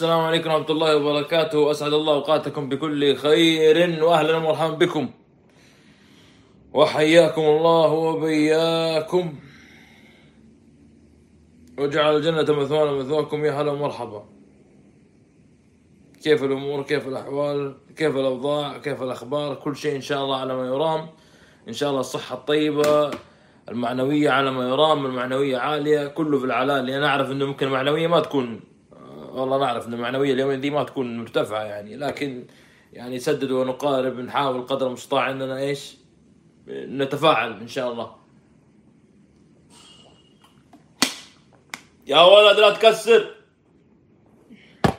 السلام عليكم ورحمة الله وبركاته. أسعد الله أوقاتكم بكل خير وأهلا ومرحبا بكم. وحياكم الله وبياكم. وجعل الجنة مثوانا مثواكم يا هلا ومرحبا. كيف الأمور؟ كيف الأحوال؟ كيف الأوضاع؟ كيف الأخبار؟ كل شيء إن شاء الله على ما يرام. إن شاء الله الصحة الطيبة المعنوية على ما يرام المعنوية عالية كله في العلال لأن أعرف إنه ممكن المعنوية ما تكون والله نعرف إن المعنوية اليومين دي ما تكون مرتفعة يعني لكن يعني سدد ونقارب نحاول قدر المستطاع إننا إيش؟ نتفاعل إن شاء الله. يا ولد لا تكسر.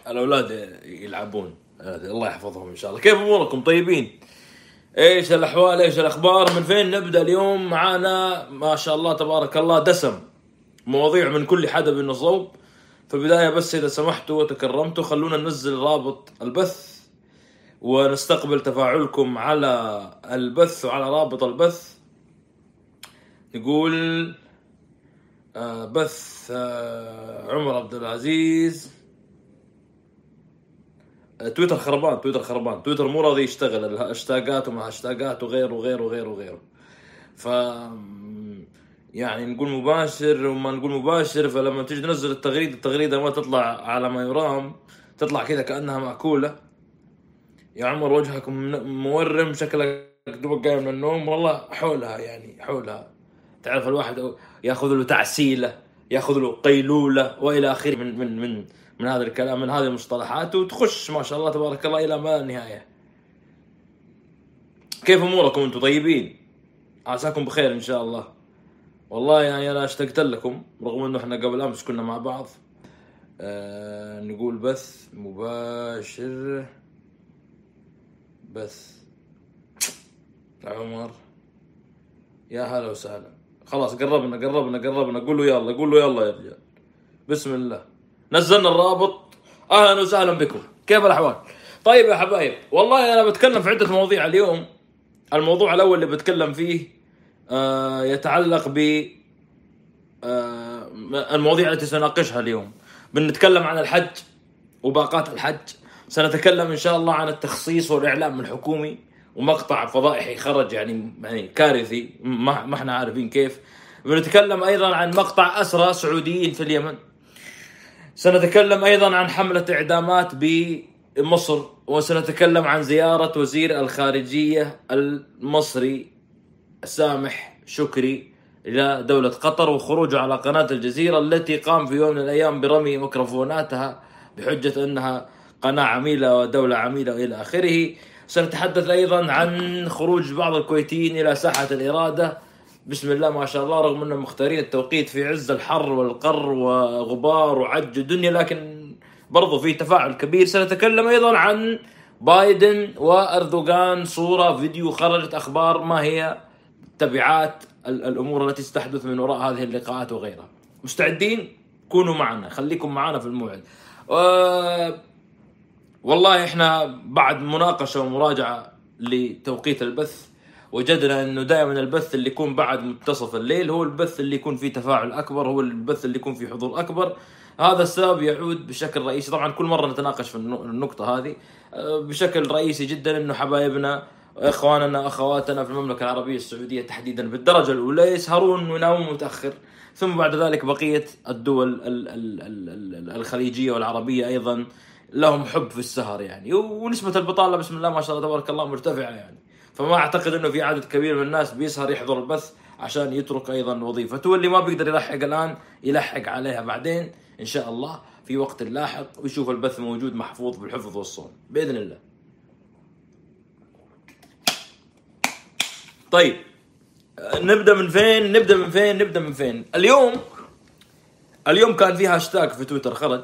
الأولاد يلعبون. الله يحفظهم إن شاء الله. كيف أموركم؟ طيبين؟ إيش الأحوال؟ إيش الأخبار؟ من فين نبدأ اليوم؟ معانا ما شاء الله تبارك الله دسم. مواضيع من كل حدب وصوب في البدايه بس إذا سمحتوا وتكرمتوا خلونا ننزل رابط البث ونستقبل تفاعلكم على البث وعلى رابط البث. نقول آه، بث آه، عمر عبد العزيز. آه، تويتر خربان تويتر خربان. تويتر مو راضي يشتغل الهاشتاجات وما هاشتاجات وغيره وغيره وغيره وغيره. ف يعني نقول مباشر وما نقول مباشر فلما تيجي تنزل التغريدة التغريدة ما تطلع على ما يرام تطلع كذا كأنها مأكولة يا عمر وجهك مورم شكلك دوبك قايم من النوم والله حولها يعني حولها تعرف الواحد ياخذ له تعسيلة ياخذ له قيلولة وإلى آخره من من من من هذا الكلام من هذه المصطلحات وتخش ما شاء الله تبارك الله إلى ما لا نهاية. كيف أموركم أنتم طيبين؟ عساكم بخير إن شاء الله. والله يعني أنا اشتقت لكم رغم إنه إحنا قبل أمس كنا مع بعض. آه نقول بث مباشر. بث. عمر. يا هلا وسهلا. خلاص قربنا قربنا قربنا. قول له يلا قول له يلا يا رجال. بسم الله. نزلنا الرابط. أهلا وسهلا بكم. كيف الأحوال؟ طيب يا حبايب والله أنا بتكلم في عدة مواضيع اليوم. الموضوع الأول اللي بتكلم فيه يتعلق ب آه المواضيع التي سنناقشها اليوم. بنتكلم عن الحج وباقات الحج. سنتكلم إن شاء الله عن التخصيص والإعلام الحكومي ومقطع فضائحي خرج يعني يعني كارثي ما ما إحنا عارفين كيف. بنتكلم أيضا عن مقطع أسرى سعوديين في اليمن. سنتكلم أيضا عن حملة إعدامات بمصر. وسنتكلم عن زيارة وزير الخارجية المصري سامح شكري إلى دولة قطر وخروجه على قناة الجزيرة التي قام في يوم من الأيام برمي ميكروفوناتها بحجة أنها قناة عميلة ودولة عميلة والى آخره. سنتحدث أيضا عن خروج بعض الكويتيين إلى ساحة الإرادة. بسم الله ما شاء الله رغم انهم مختارين التوقيت في عز الحر والقر وغبار وعج الدنيا لكن برضو في تفاعل كبير. سنتكلم أيضا عن بايدن وأردوغان. صورة فيديو خرجت أخبار ما هي تبعات ال- الأمور التي ستحدث من وراء هذه اللقاءات وغيرها. مستعدين؟ كونوا معنا خليكم معنا في الموعد. و- والله إحنا بعد مناقشة ومراجعة لتوقيت البث وجدنا إنه دائما البث اللي يكون بعد منتصف الليل هو البث اللي يكون فيه تفاعل أكبر هو البث اللي يكون فيه حضور أكبر. هذا السبب يعود بشكل رئيسي. طبعا كل مرة نتناقش في النقطة هذه. آه، بشكل رئيسي جدا إنه حبايبنا إخواننا أخواتنا في المملكة العربية السعودية تحديدا بالدرجة الأولى يسهرون وينامون متأخر. ثم بعد ذلك بقية الدول ال- ال- ال- ال- الخليجية والعربية أيضا لهم حب في السهر يعني. ونسبة البطالة بسم الله ما شاء الله تبارك الله مرتفعة يعني. فما أعتقد إنه في عدد كبير من الناس بيسهر يحضر البث عشان يترك أيضا وظيفته واللي ما بيقدر يلحق الآن يلحق عليها بعدين إن شاء الله في وقت لاحق ويشوف البث موجود محفوظ بالحفظ والصون. بإذن الله. طيب نبدأ من فين؟ نبدأ من فين؟ نبدأ من فين؟ اليوم اليوم كان في هاشتاج في تويتر خرج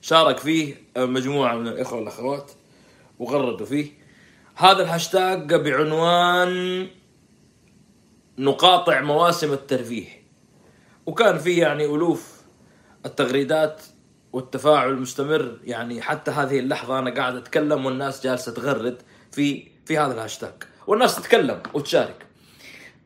شارك فيه مجموعة من الإخوة والأخوات وغردوا فيه هذا الهاشتاج بعنوان نقاطع مواسم الترفيه وكان فيه يعني ألوف التغريدات والتفاعل المستمر يعني حتى هذه اللحظة أنا قاعد أتكلم والناس جالسة تغرد في في هذا الهاشتاج والناس تتكلم وتشارك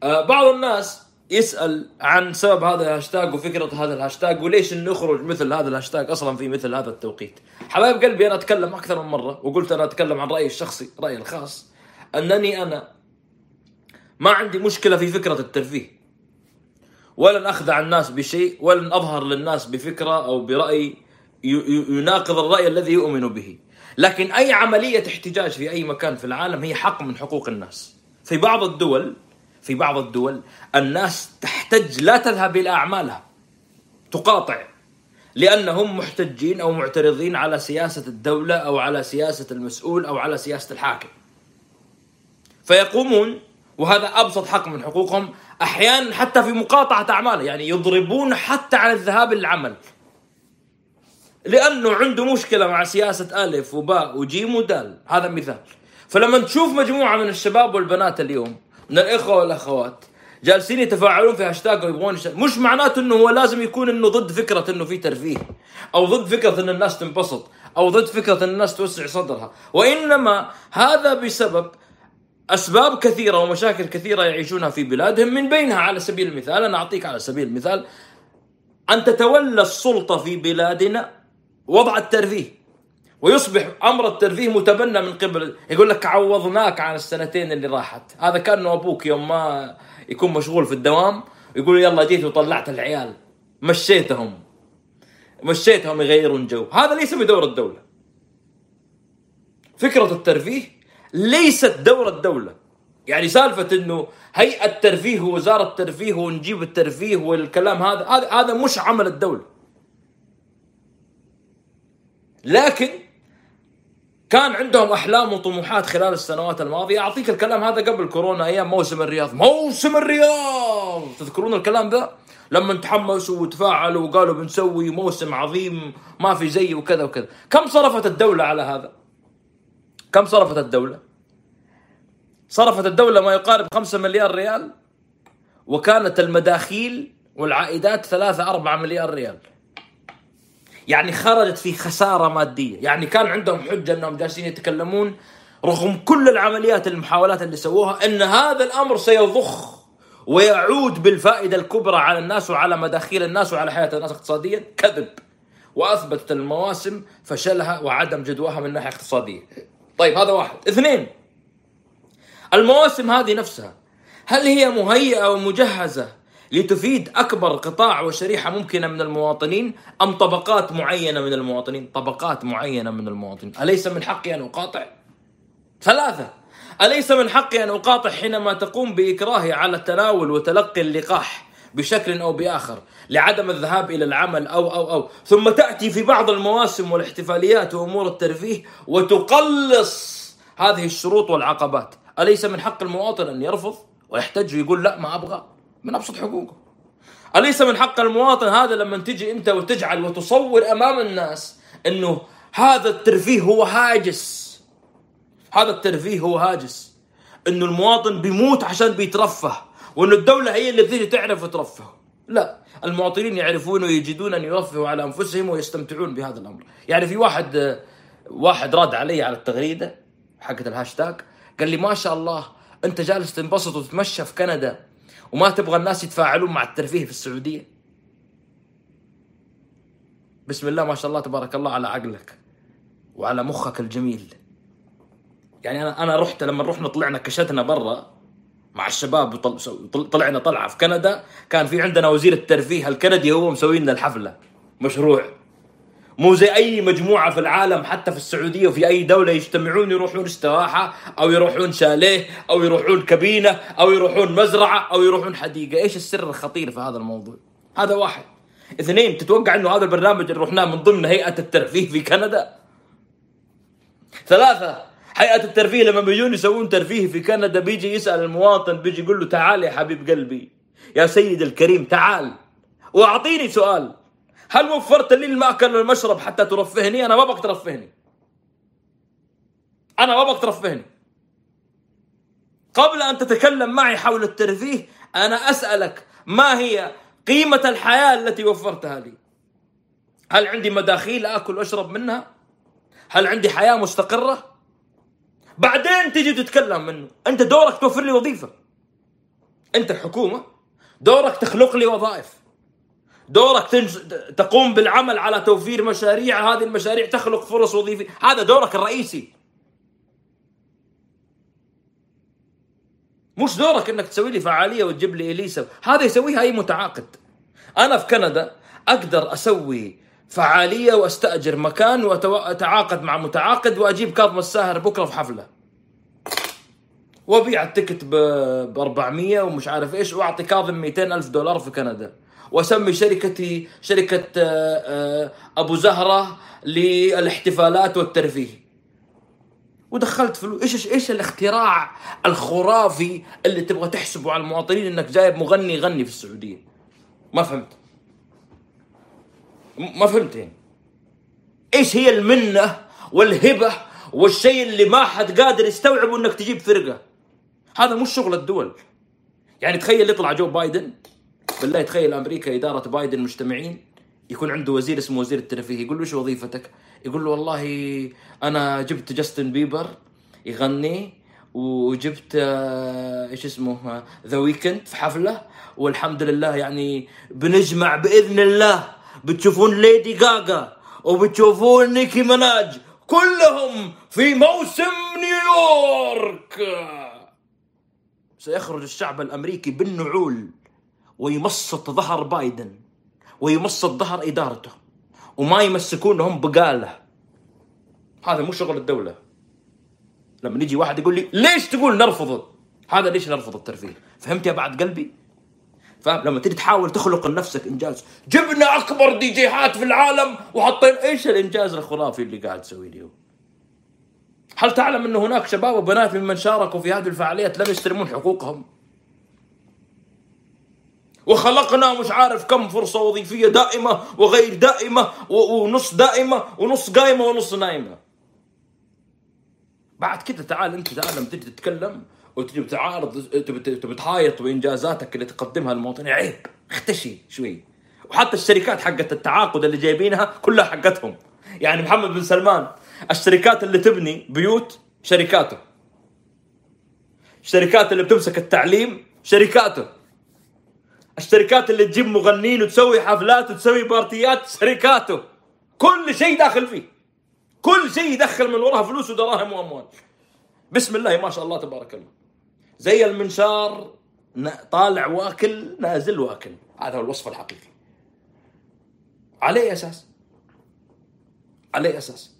آه بعض الناس يسأل عن سبب هذا الهاشتاج وفكرة هذا الهاشتاج وليش انه يخرج مثل هذا الهاشتاج أصلا في مثل هذا التوقيت. حبايب قلبي أنا أتكلم أكثر من مرة وقلت أنا أتكلم عن رأيي الشخصي، رأيي الخاص أنني أنا ما عندي مشكلة في فكرة الترفيه. ولن أخدع الناس بشيء ولن أظهر للناس بفكرة أو برأي يناقض الرأي الذي يؤمن به. لكن أي عملية احتجاج في أي مكان في العالم هي حق من حقوق الناس. في بعض الدول في بعض الدول الناس تحتج لا تذهب إلى أعمالها. تقاطع. لأنهم محتجين أو معترضين على سياسة الدولة أو على سياسة المسؤول أو على سياسة الحاكم. فيقومون وهذا أبسط حق من حقوقهم أحيانا حتى في مقاطعة اعماله يعني يضربون حتى عن الذهاب للعمل. لأنه عنده مشكلة مع سياسة ألف وباء وجيم ودال. هذا مثال. فلما تشوف مجموعة من الشباب والبنات اليوم من الإخوة والأخوات جالسين يتفاعلون في هاشتاج ويبغون مش معناته إنه هو لازم يكون إنه ضد فكرة إنه في ترفيه أو ضد فكرة إن الناس تنبسط أو ضد فكرة إن الناس توسع صدرها. وإنما هذا بسبب أسباب كثيرة ومشاكل كثيرة يعيشونها في بلادهم من بينها. على سبيل المثال أنا أعطيك على سبيل المثال أن تتولى السلطة في بلادنا وضع الترفيه ويصبح أمر الترفيه متبنى من قبل. يقول لك عوضناك عن السنتين اللي راحت. هذا كأنه أبوك يوم ما يكون مشغول في الدوام يقول يلا جيت وطلعت العيال. مشيتهم. مشيتهم يغيرون جو. هذا ليس بدور الدولة. فكرة الترفيه ليست دور الدولة. يعني سالفة إنه هيئة ترفيه ووزارة ترفيه ونجيب الترفيه والكلام هذا هذا هذا مش عمل الدولة. لكن كان عندهم أحلام وطموحات خلال السنوات الماضية. أعطيك الكلام هذا قبل كورونا أيام موسم الرياض. موسم الرياض! تذكرون الكلام ذا؟ لما تحمسوا وتفاعلوا وقالوا بنسوي موسم عظيم ما في زيه وكذا وكذا. كم صرفت الدولة على هذا؟ كم صرفت الدولة؟ صرفت الدولة ما يقارب 5 مليار ريال وكانت المداخيل والعائدات 3 4 مليار ريال. يعني خرجت في خسارة مادية. يعني كان عندهم حجة أنهم جالسين يتكلمون رغم كل العمليات المحاولات اللي سووها أن هذا الأمر سيضخ ويعود بالفائدة الكبرى على الناس وعلى مداخيل الناس وعلى حياة الناس اقتصاديا. كذب. وأثبتت المواسم فشلها وعدم جدواها من ناحية اقتصادية. طيب هذا واحد، اثنين. المواسم هذه نفسها هل هي مهيئة ومجهزة لتفيد أكبر قطاع وشريحة ممكنة من المواطنين أم طبقات معينة من المواطنين؟ طبقات معينة من المواطنين، أليس من حقي أن أقاطع؟ ثلاثة. أليس من حقي أن أقاطع حينما تقوم بإكراهي على تناول وتلقي اللقاح بشكل أو بآخر لعدم الذهاب إلى العمل أو أو أو. ثم تأتي في بعض المواسم والاحتفاليات وأمور الترفيه وتقلص هذه الشروط والعقبات، أليس من حق المواطن أن يرفض ويحتج ويقول لا ما أبغى؟ من أبسط حقوقه. أليس من حق المواطن هذا لما تجي أنت وتجعل وتصور أمام الناس إنه هذا الترفيه هو هاجس؟ هذا الترفيه هو هاجس. إنه المواطن بيموت عشان بيترفه وإنه الدولة هي اللي بتيجي تعرف ترفه. لا المواطنين يعرفون ويجدون أن يرفهوا على أنفسهم ويستمتعون بهذا الأمر. يعني في واحد واحد راد علي على التغريدة حقت الهاشتاج قال لي ما شاء الله أنت جالس تنبسط وتتمشى في كندا. وما تبغى الناس يتفاعلون مع الترفيه في السعودية. بسم الله ما شاء الله تبارك الله على عقلك وعلى مخك الجميل. يعني أنا أنا رحت لما رحنا طلعنا كشتنا برا مع الشباب طلعنا طلعة في كندا كان في عندنا وزير الترفيه الكندي هو مسوي لنا الحفلة. مشروع. مو زي أي مجموعة في العالم حتى في السعودية وفي أي دولة يجتمعون يروحون استراحة أو يروحون شاليه أو يروحون كابينة أو يروحون مزرعة أو يروحون حديقة، إيش السر الخطير في هذا الموضوع؟ هذا واحد. اثنين تتوقع إنه هذا البرنامج اللي رحناه من ضمن هيئة الترفيه في كندا؟ ثلاثة هيئة الترفيه لما بيجون يسوون ترفيه في كندا بيجي يسأل المواطن بيجي يقول له تعال يا حبيب قلبي يا سيد الكريم تعال وأعطيني سؤال هل وفرت لي المأكل والمشرب حتى ترفهني؟ أنا ما بقى ترفهني أنا ما بقى ترفهني قبل أن تتكلم معي حول الترفيه أنا أسألك ما هي قيمة الحياة التي وفرتها لي؟ هل عندي مداخيل آكل وأشرب منها؟ هل عندي حياة مستقرة؟ بعدين تجي تتكلم منه. أنت دورك توفر لي وظيفة. أنت الحكومة دورك تخلق لي وظائف. دورك تنج... تقوم بالعمل على توفير مشاريع هذه المشاريع تخلق فرص وظيفية هذا دورك الرئيسي. مش دورك إنك تسوي لي فعالية وتجيب لي إليسا. هذا يسويها أي متعاقد. أنا في كندا أقدر أسوي فعالية وأستأجر مكان وأتعاقد مع متعاقد وأجيب كاظم الساهر بكرة في حفلة. وأبيع التكت ب 400 ومش عارف إيش وأعطي كاظم 200 ألف دولار في كندا. واسمي شركتي شركة آه، آه، أبو زهرة للاحتفالات والترفيه. ودخلت فلوس إيش إيش الاختراع الخرافي اللي تبغى تحسبه على المواطنين إنك جايب مغني يغني في السعودية؟ ما فهمت. ما فهمت يعني. إيش هي المنة والهبة والشيء اللي ما حد قادر يستوعبه إنك تجيب فرقة؟ هذا مش شغل الدول. يعني تخيل يطلع جو بايدن. بالله تخيل أمريكا إدارة بايدن مجتمعين يكون عنده وزير اسمه وزير الترفيه يقول له إيش وظيفتك؟ يقول له والله أنا جبت جاستن بيبر يغني وجبت آه، إيش اسمه ذا ويكند في حفلة والحمد لله يعني بنجمع بإذن الله بتشوفون ليدي جاجا وبتشوفون نيكي مناج كلهم في موسم نيويورك سيخرج الشعب الأمريكي بالنعول ويمصط ظهر بايدن ويمصط ظهر إدارته وما يمسكونهم بقاله. هذا مو شغل الدولة. لما يجي واحد يقول لي ليش تقول نرفض؟ هذا ليش نرفض الترفيه؟ فهمت يا بعد قلبي؟ فاهم؟ لما تيجي تحاول تخلق لنفسك إنجاز. جبنا أكبر دي جيهات في العالم وحطينا إيش الإنجاز الخرافي اللي قاعد تسوي لي هل تعلم ان هناك شباب وبنات ممن شاركوا في هذه الفعاليات لم يستلمون حقوقهم؟ وخلقنا مش عارف كم فرصة وظيفية دائمة وغير دائمة ونص دائمة ونص قايمة ونص نايمة. بعد كده تعال انت تعال لما تجي تتكلم وتجي بتعارض تبي تحايط بإنجازاتك اللي تقدمها للمواطنين عيب اختشي شوي. وحتى الشركات حقت التعاقد اللي جايبينها كلها حقتهم. يعني محمد بن سلمان الشركات اللي تبني بيوت شركاته. الشركات اللي بتمسك التعليم شركاته. الشركات اللي تجيب مغنين وتسوي حفلات وتسوي بارتيات شركاته. كل شيء داخل فيه. كل شيء يدخل من وراها فلوس ودراهم وأموال. بسم الله ما شاء الله تبارك الله. زي المنشار طالع واكل نازل واكل. هذا هو الوصف الحقيقي. على أساس. على أساس.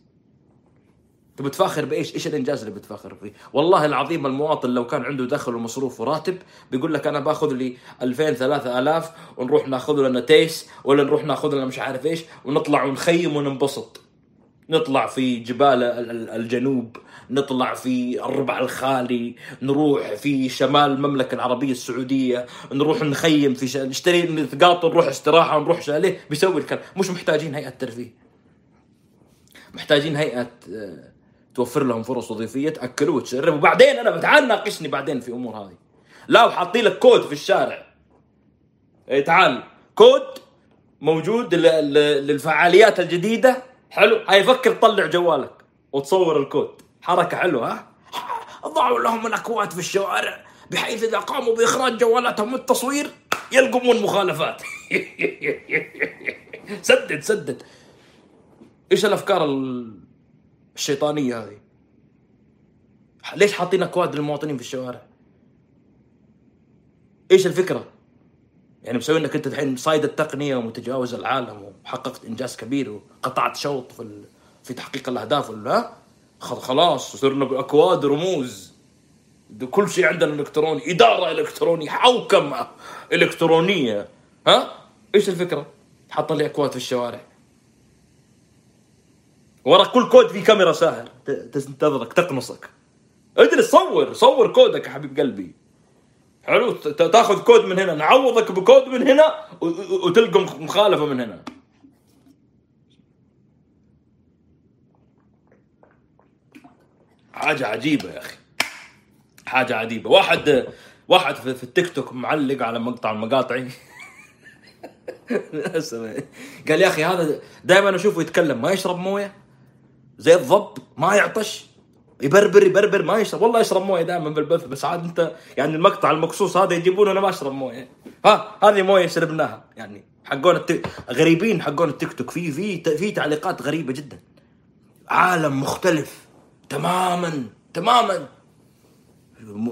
تبي تفاخر بإيش؟ إيش الإنجاز اللي بتفاخر فيه؟ والله العظيم المواطن لو كان عنده دخل ومصروف وراتب بيقول لك أنا باخذ لي 2000 3000 ونروح ناخذ لنا تيس ولا نروح ناخذ لنا مش عارف إيش ونطلع ونخيم وننبسط. نطلع في جبال الجنوب نطلع في الربع الخالي نروح في شمال المملكة العربية السعودية نروح نخيم في. نشتري نتقاطر نروح استراحة نروح شاليه بيسوي الكلام مش محتاجين هيئة ترفيه محتاجين هيئة آه، توفر لهم فرص وظيفية تأكلوا وتشربوا. وبعدين أنا تعال ناقشني بعدين في أمور هذه. لا وحاطين لك كود في الشارع. اي تعال. كود موجود للفعاليات الجديدة. حلو. هاي فكر تطلع جوالك وتصور الكود. حركة حلوة ها؟ ضعوا لهم الأكواد في الشوارع بحيث إذا قاموا بإخراج جوالاتهم والتصوير يلقمون مخالفات. سدد سدد. إيش الأفكار الشيطانية هذه. ليش حاطين اكواد للمواطنين في الشوارع؟ إيش الفكرة؟ يعني مسوي إنك أنت الحين صايد التقنية ومتجاوز العالم وحققت إنجاز كبير وقطعت شوط في في تحقيق الأهداف ولا خلاص صرنا بأكواد رموز. كل شيء عندنا إلكتروني إدارة إلكترونية حوكمة إلكترونية. ها؟ إيش الفكرة؟ حاط لي أكواد في الشوارع. ورا كل كود في كاميرا ساهر تنتظرك تقنصك اجلس صور صور كودك يا حبيب قلبي. حلو تاخذ كود من هنا نعوضك بكود من هنا وتلقى مخالفة من هنا. حاجة عجيبة يا أخي. حاجة عجيبة. واحد واحد في التيك توك معلق على مقطع المقاطعي قال يا أخي هذا دائما أشوفه يتكلم. ما يشرب موية؟ زي الضب ما يعطش. يبربر يبربر ما يشرب. والله يشرب مويه دائما بالبث بس عاد انت يعني المقطع المقصوص هذا يجيبونه أنا ما أشرب مويه. ها هذه مويه شربناها يعني حقون الت... غريبين حقون التيك توك. في في في تعليقات غريبة جدا. عالم مختلف تماما تماما.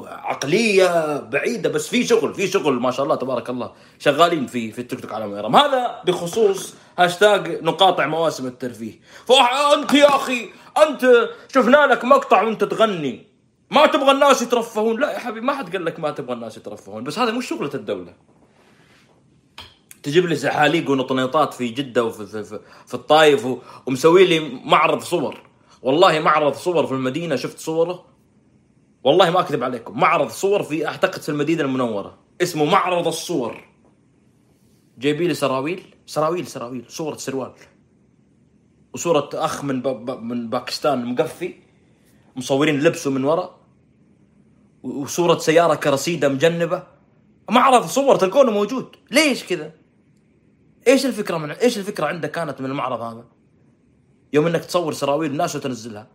عقلية بعيدة بس في شغل في شغل ما شاء الله تبارك الله شغالين في في التيك توك على ميرام هذا بخصوص هاشتاج نقاطع مواسم الترفيه. فانت يا أخي أنت شفنا لك مقطع وأنت تغني. ما تبغى الناس يترفهون. لا يا حبيبي ما حد قال لك ما تبغى الناس يترفهون بس هذا مش شغلة الدولة. تجيب لي زحاليق ونطنيطات في جدة وفي في, في, في الطايف ومسوي لي معرض صور. والله معرض صور في المدينة شفت صوره؟ والله ما أكذب عليكم معرض صور في أعتقد في المدينة المنورة. اسمه معرض الصور. جايبين لي سراويل؟ سراويل سراويل صوره سروال. وصوره أخ من با من باكستان مقفي مصورين لبسه من ورا وصوره سيارة كرسيدة مجنبة. معرض صور تلقونه موجود. ليش كذا؟ إيش الفكرة من إيش الفكرة عندك كانت من المعرض هذا؟ يوم إنك تصور سراويل الناس وتنزلها.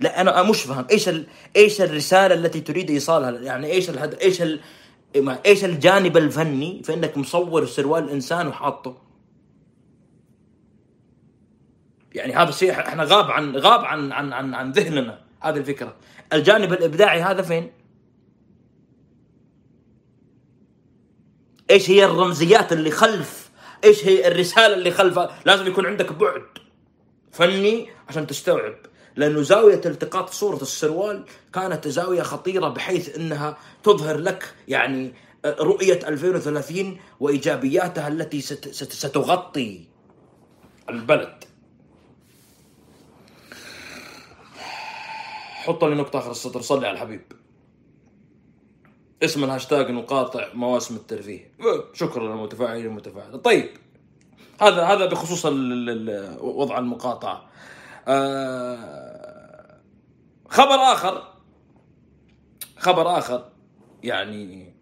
لا أنا مش فاهم. إيش ال... إيش الرسالة التي تريد إيصالها؟ يعني إيش الهد... إيش ال... إيش الجانب الفني؟ في انك مصور سروال انسان وحاطه. يعني هذا الشيء إحنا غاب عن غاب عن عن عن, عن ذهننا هذه الفكرة. الجانب الإبداعي هذا فين؟ إيش هي الرمزيات اللي خلف؟ إيش هي الرسالة اللي خلفها لازم يكون عندك بعد فني عشان تستوعب. لأنه زاوية التقاط صورة السروال كانت زاوية خطيرة بحيث إنها تظهر لك يعني رؤية 2030 وإيجابياتها التي ستغطي البلد. حط لي نقطه آخر السطر صلي على الحبيب. اسم الهاشتاج نقاطع مواسم الترفيه شكرا للمتفاعلين المتفاعل طيب هذا هذا بخصوص وضع المقاطعة آه، خبر آخر. خبر آخر يعني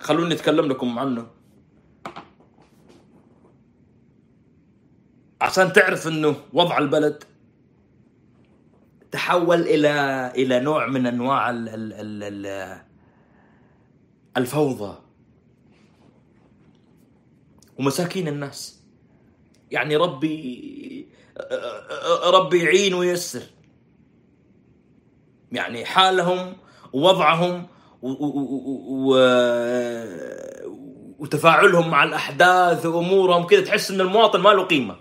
خلوني أتكلم لكم عنه. عشان تعرف إنه وضع البلد تحول إلى إلى نوع من أنواع ال ال ال الفوضى. ومساكين الناس. يعني ربي ربي يعين وييسر. يعني حالهم ووضعهم وتفاعلهم مع الأحداث وأمورهم كذا تحس إن المواطن ما له قيمة.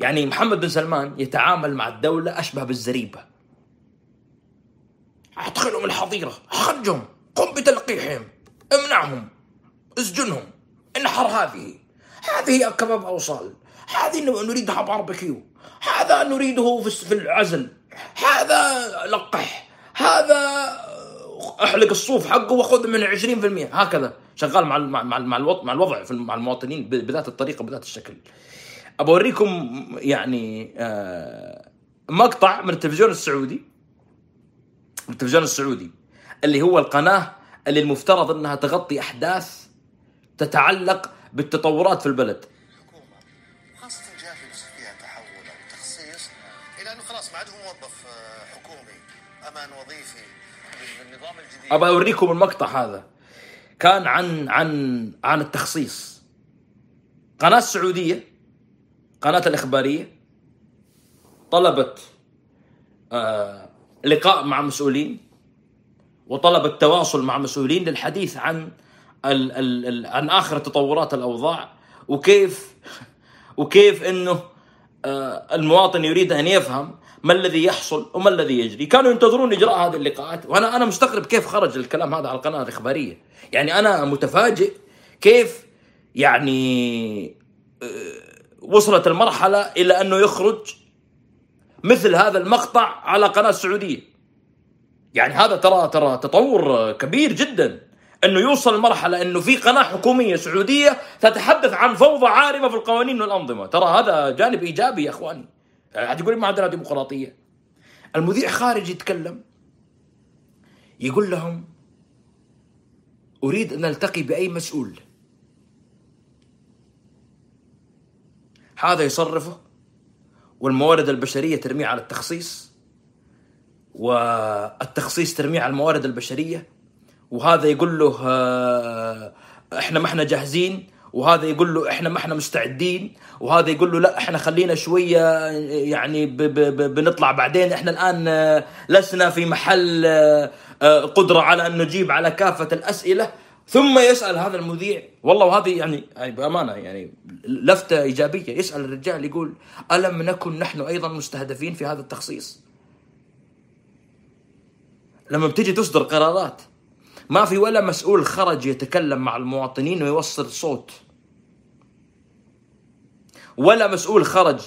يعني محمد بن سلمان يتعامل مع الدولة أشبه بالزريبة. أدخلهم الحظيرة خرجهم قم بتلقيحهم امنعهم اسجنهم انحر هذه. هذه كباب أوصال. هذه نريدها باربيكيو. هذا نريده في العزل. هذا لقح. هذا أحلق الصوف حقه وخذ من 20% هكذا. شغال مع مع مع مع الوضع مع المواطنين بذات الطريقة بذات الشكل. أوريكم يعني آه، مقطع من التلفزيون السعودي. التلفزيون السعودي. اللي هو القناة اللي المفترض إنها تغطي أحداث تتعلق بالتطورات في البلد. ابى أوريكم المقطع هذا. كان عن عن عن التخصيص. قناة السعوديه قناة الإخبارية طلبت آه لقاء مع مسؤولين وطلبت تواصل مع مسؤولين للحديث عن ال ال ال عن آخر تطورات الأوضاع وكيف وكيف إنه آه المواطن يريد أن يفهم ما الذي يحصل وما الذي يجري. كانوا ينتظرون إجراء هذه اللقاءات. وأنا أنا مستغرب كيف خرج الكلام هذا على القناة الإخبارية. يعني أنا متفاجئ كيف يعني آه، وصلت المرحلة إلى أنه يخرج مثل هذا المقطع على قناة سعوديه يعني هذا ترى ترى تطور كبير جدا. أنه يوصل مرحله أنه في قناة حكومية سعودية تتحدث عن فوضى عارمة في القوانين والأنظمة. ترى هذا جانب إيجابي يا أخواني. هتقول ما عندنا ديمقراطيه المذيع خارج يتكلم يقول لهم أريد أن ألتقي بأي مسؤول. هذا يصرفه والموارد البشرية ترميه على التخصيص والتخصيص ترميه على الموارد البشرية وهذا يقول له آه، إحنا ما إحنا جاهزين وهذا يقول له إحنا ما إحنا مستعدين وهذا يقول له لا إحنا خلينا شوية يعني ب ب بنطلع بعدين. إحنا الآن آه، لسنا في محل آه، آه، قدرة على أن نجيب على كافة الأسئلة. ثم يسأل هذا المذيع والله وهذه يعني يعني بأمانة يعني لفتة إيجابية. يسأل الرجال يقول ألم نكن نحن أيضا مستهدفين في هذا التخصيص؟ لما بتجي تصدر قرارات ما في ولا مسؤول خرج يتكلم مع المواطنين ويوصل صوت. ولا مسؤول خرج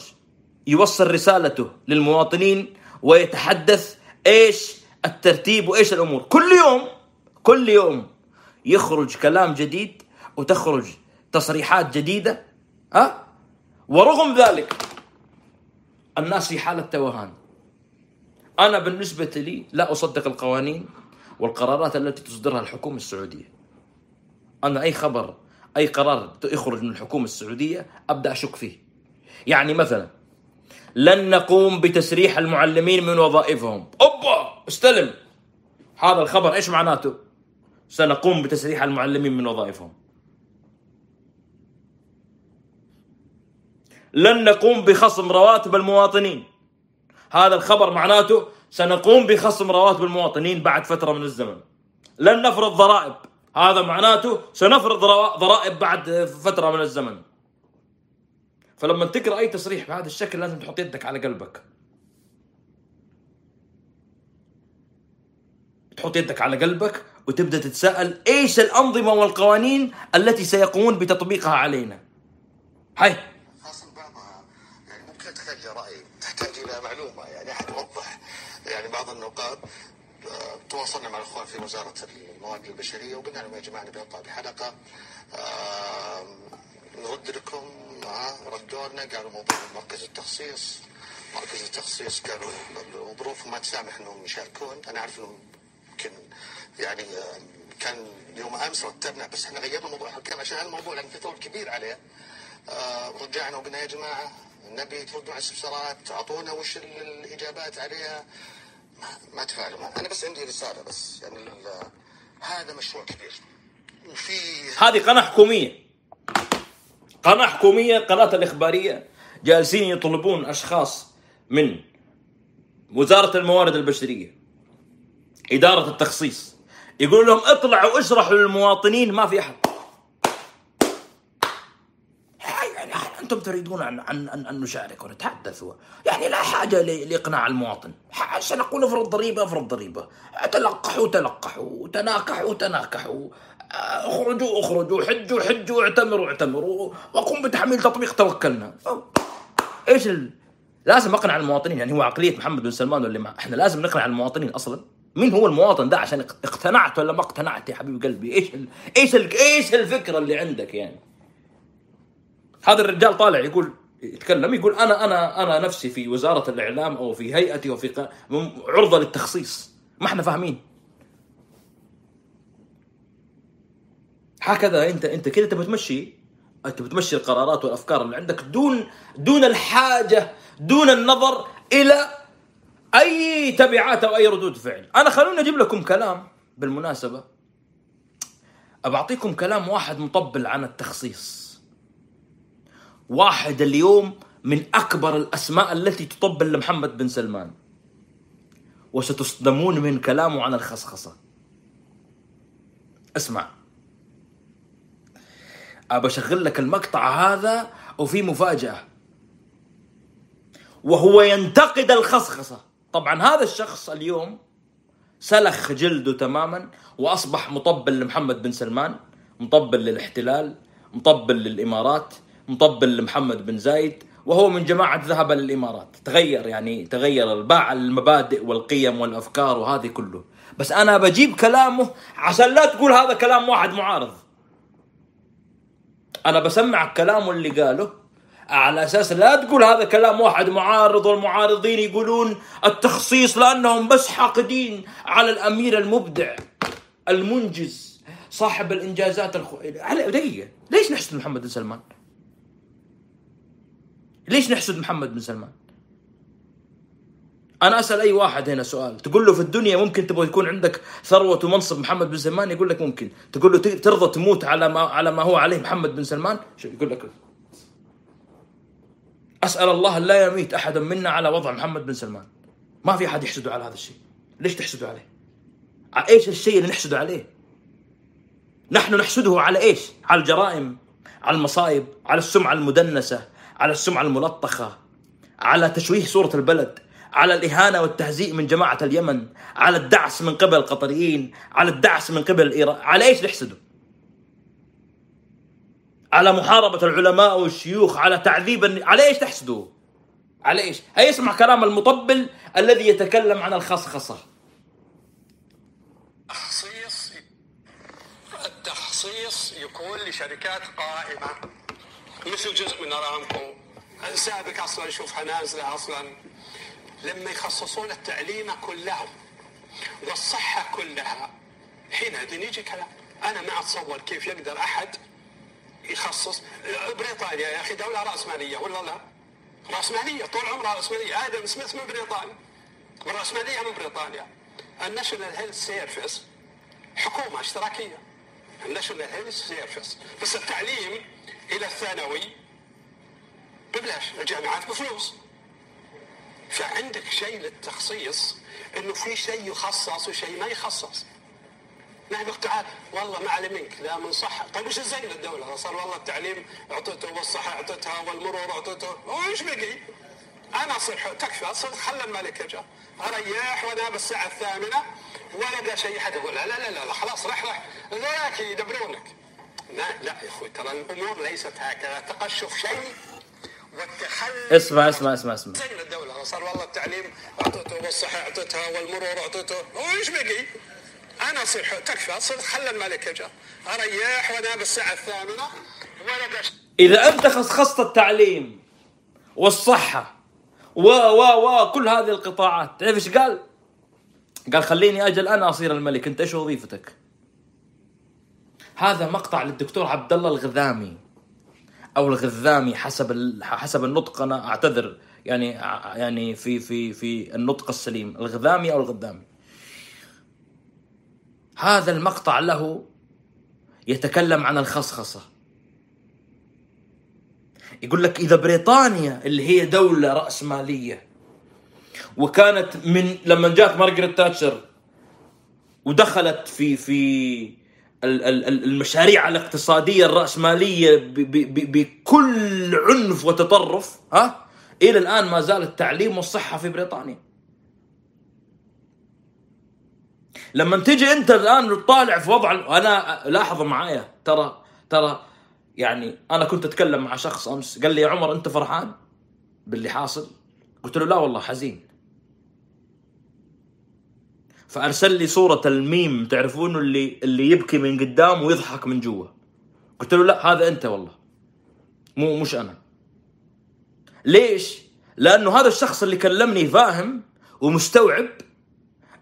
يوصل رسالته للمواطنين ويتحدث إيش الترتيب وإيش الأمور. كل يوم كل يوم يخرج كلام جديد وتخرج تصريحات جديدة ها؟ ورغم ذلك الناس في حالة توهان. أنا بالنسبة لي لا أصدق القوانين والقرارات التي تصدرها الحكومة السعودية. أنا أي خبر أي قرار يخرج من الحكومة السعودية أبدأ أشك فيه. يعني مثلا لن نقوم بتسريح المعلمين من وظائفهم. أوبا! استلم! هذا الخبر إيش معناته؟ سنقوم بتسريح المعلمين من وظائفهم. لن نقوم بخصم رواتب المواطنين. هذا الخبر معناته سنقوم بخصم رواتب المواطنين بعد فترة من الزمن. لن نفرض ضرائب. هذا معناته سنفرض ضرائب بعد فترة من الزمن. فلما تقرأ أي تصريح بهذا الشكل لازم تحط يدك على قلبك. تحط يدك على قلبك وتبدأ تتساءل إيش الأنظمة والقوانين التي سيقومون بتطبيقها علينا؟ هاي. بعضها يعني ممكن اتخلى رأي تحتاج إلى معلومة يعني احد يوضح يعني بعض النقاط تواصلنا مع الأخوان في وزارة الموارد البشرية وقلنا لهم يا جماعة نبي نطلع بحلقة. نرد لكم آه، ردوا لنا قالوا موضوع مركز التخصيص. مركز التخصيص قالوا ظروفهم ما تسامح إنهم يشاركون. أنا أعرف إنهم يمكن يعني كان يوم أمس رتبنا بس إحنا غيرنا موضوع الكلام عشان هالموضوع لأن في طول كبير عليه. رجعنا وقلنا يا جماعة نبي تردوا على الاستفسارات أعطونا وش ال- الإجابات عليها. ما, تفاعلوا أنا بس عندي رسالة بس يعني هذا مشروع كبير. وفي هذه قناة حكومية. قناة حكومية قناة الإخبارية. جالسين يطلبون أشخاص من وزارة الموارد البشرية إدارة التخصيص. يقول لهم اطلعوا اشرحوا للمواطنين ما في أحد يعني أنتم تريدون أن, أن, أن, نشارك ونتحدث. يعني لا حاجة لإقناع المواطن. سنقول افرض ضريبة افرض ضريبة. تلقحوا تلقحوا. تناكحوا تناكحوا. آه، اخرجوا اخرجوا. حجوا حجوا. اعتمروا اعتمروا. وقم بتحميل تطبيق توكلنا. إيش ال... لازم أقنع المواطنين. يعني هو عقلية محمد بن سلمان ولا ما؟ إحنا لازم نقنع المواطنين أصلا. مين هو المواطن ده عشان اق- اقتنعت ولا ما اقتنعت يا حبيب قلبي؟ إيش ال... إيش ال... إيش الفكرة اللي عندك يعني؟ هذا الرجال طالع يقول يتكلم يقول أنا أنا أنا نفسي في وزارة الإعلام أو في هيئتي وفي ق... عرضة للتخصيص. ما إحنا فاهمين. هكذا انت أنت كده تبغى تمشي؟ أنت بتمشي القرارات والأفكار اللي عندك دون دون الحاجة دون النظر إلى أي تبعات أو أي ردود فعل. أنا خلوني أجيب لكم كلام بالمناسبة. أبعطيكم كلام واحد مطبل عن التخصيص. واحد اليوم من أكبر الأسماء التي تطبل لمحمد بن سلمان. وستصدمون من كلامه عن الخصخصة. اسمع. أبى أشغل لك المقطع هذا وفي مفاجأة. وهو ينتقد الخصخصة. طبعا هذا الشخص اليوم سلخ جلده تماما وأصبح مطبل لمحمد بن سلمان مطبل للاحتلال مطبل للإمارات. مطبل لمحمد بن زايد وهو من جماعة ذهب للامارات تغير يعني تغير باع المبادئ والقيم والأفكار وهذه كله. بس أنا بجيب كلامه عشان لا تقول هذا كلام واحد معارض. أنا بسمعك كلامه اللي قاله على أساس لا تقول هذا كلام واحد معارض والمعارضين يقولون التخصيص لأنهم بس حاقدين على الأمير المبدع المنجز صاحب الإنجازات الخ... على دقيقة ليش نحسد محمد بن سلمان؟ ليش نحسد محمد بن سلمان؟ أنا أسأل أي واحد هنا سؤال. تقول له في الدنيا ممكن تبغى يكون عندك ثروة ومنصب محمد بن سلمان؟ يقول لك ممكن. تقول له ترضى تموت على ما على ما هو عليه محمد بن سلمان؟ يقول لك؟ أسأل الله لا يميت أحدا منا على وضع محمد بن سلمان. ما في أحد يحسده على هذا الشيء. ليش تحسدوا عليه؟ ع- إيش الشيء اللي نحسده عليه؟ نحن نحسده على إيش؟ على الجرائم على المصائب على السمعة المدنسة على السمعة الملطخة على تشويه صورة البلد على الإهانة والتهزيء من جماعة اليمن على الدعس من قبل القطريين على الدعس من قبل إيران على إيش نحسده على محاربة العلماء والشيوخ على تعذيب على إيش تحسدوا؟ على إيش؟ هيا اسمع كلام المطبل الذي يتكلم عن الخصخصة؟ التخصيص التخصيص يكون لشركات قائمة. مثل جزء من أرامكو. سابق أصلا شوفها نازله أصلا. لما يخصصون التعليم كله والصحة كلها حينئذ يجي كلام. أنا ما أتصور كيف يقدر أحد يخصص. بريطانيا يا أخي دولة رأسمالية ولا لا؟ رأسمالية طول عمرها رأسمالية. آدم سميث من بريطانيا. والراسماليه من بريطانيا. ال National Health Service حكومة اشتراكية. ال National Health Service. بس التعليم إلى الثانوي ببلاش الجامعات بفلوس. فعندك شيء للتخصيص إنه في شيء يخصص وشيء ما يخصص. نحن تعال والله ما علي منك لا من صحة طيب وش الزين للدولة صار والله التعليم أعطيته والصحة أعطيتها والمرور أعطيته. وش بقي؟ أنا أصير تكفى أصير خلى الملك جاء أريح وأنا بالساعة الثامنة ولا شيء حد يقول لا لا لا, لا, لا خلاص رح رح ذاك يدبرونك. لا لا يا أخوي ترى الأمور ليست هكذا تقشف شيء والتخلف اسمع اسمع اسمع اسمع زين الدولة صار والله التعليم اعطيته والصحة اعطيتها والمرور اعطيته وش بقي؟ أنا اصير تكفى اصير خلى الملك جاء أريح وأنا بالساعة الثامنة ولا ابدا إذا أنت خصخصت التعليم والصحة و و و كل هذه القطاعات تعرف إيش قال؟ قال خليني أجل أنا أصير الملك أنت إيش وظيفتك؟ هذا مقطع للدكتور عبد الله الغذامي. أو الغذامي حسب حسب النطق أنا أعتذر. يعني يعني في في في النطق السليم. الغذامي أو الغذامي. هذا المقطع له يتكلم عن الخصخصة. يقول لك إذا بريطانيا اللي هي دولة رأسمالية وكانت من لما جات مارغريت تاتشر ودخلت في في المشاريع الاقتصادية الرأسمالية بكل عنف وتطرف ها؟ إلى الآن ما زال التعليم والصحة في بريطانيا. لما تجي أنت الآن تطالع في وضع أنا لاحظوا معايا ترى ترى يعني أنا كنت أتكلم مع شخص أمس قال لي يا عمر أنت فرحان؟ باللي حاصل؟ قلت له لا والله حزين. فأرسل لي صورة الميم تعرفونه اللي اللي يبكي من قدام ويضحك من جوا. قلت له لا هذا أنت والله. مو مش أنا. ليش؟ لأنه هذا الشخص اللي كلمني فاهم ومستوعب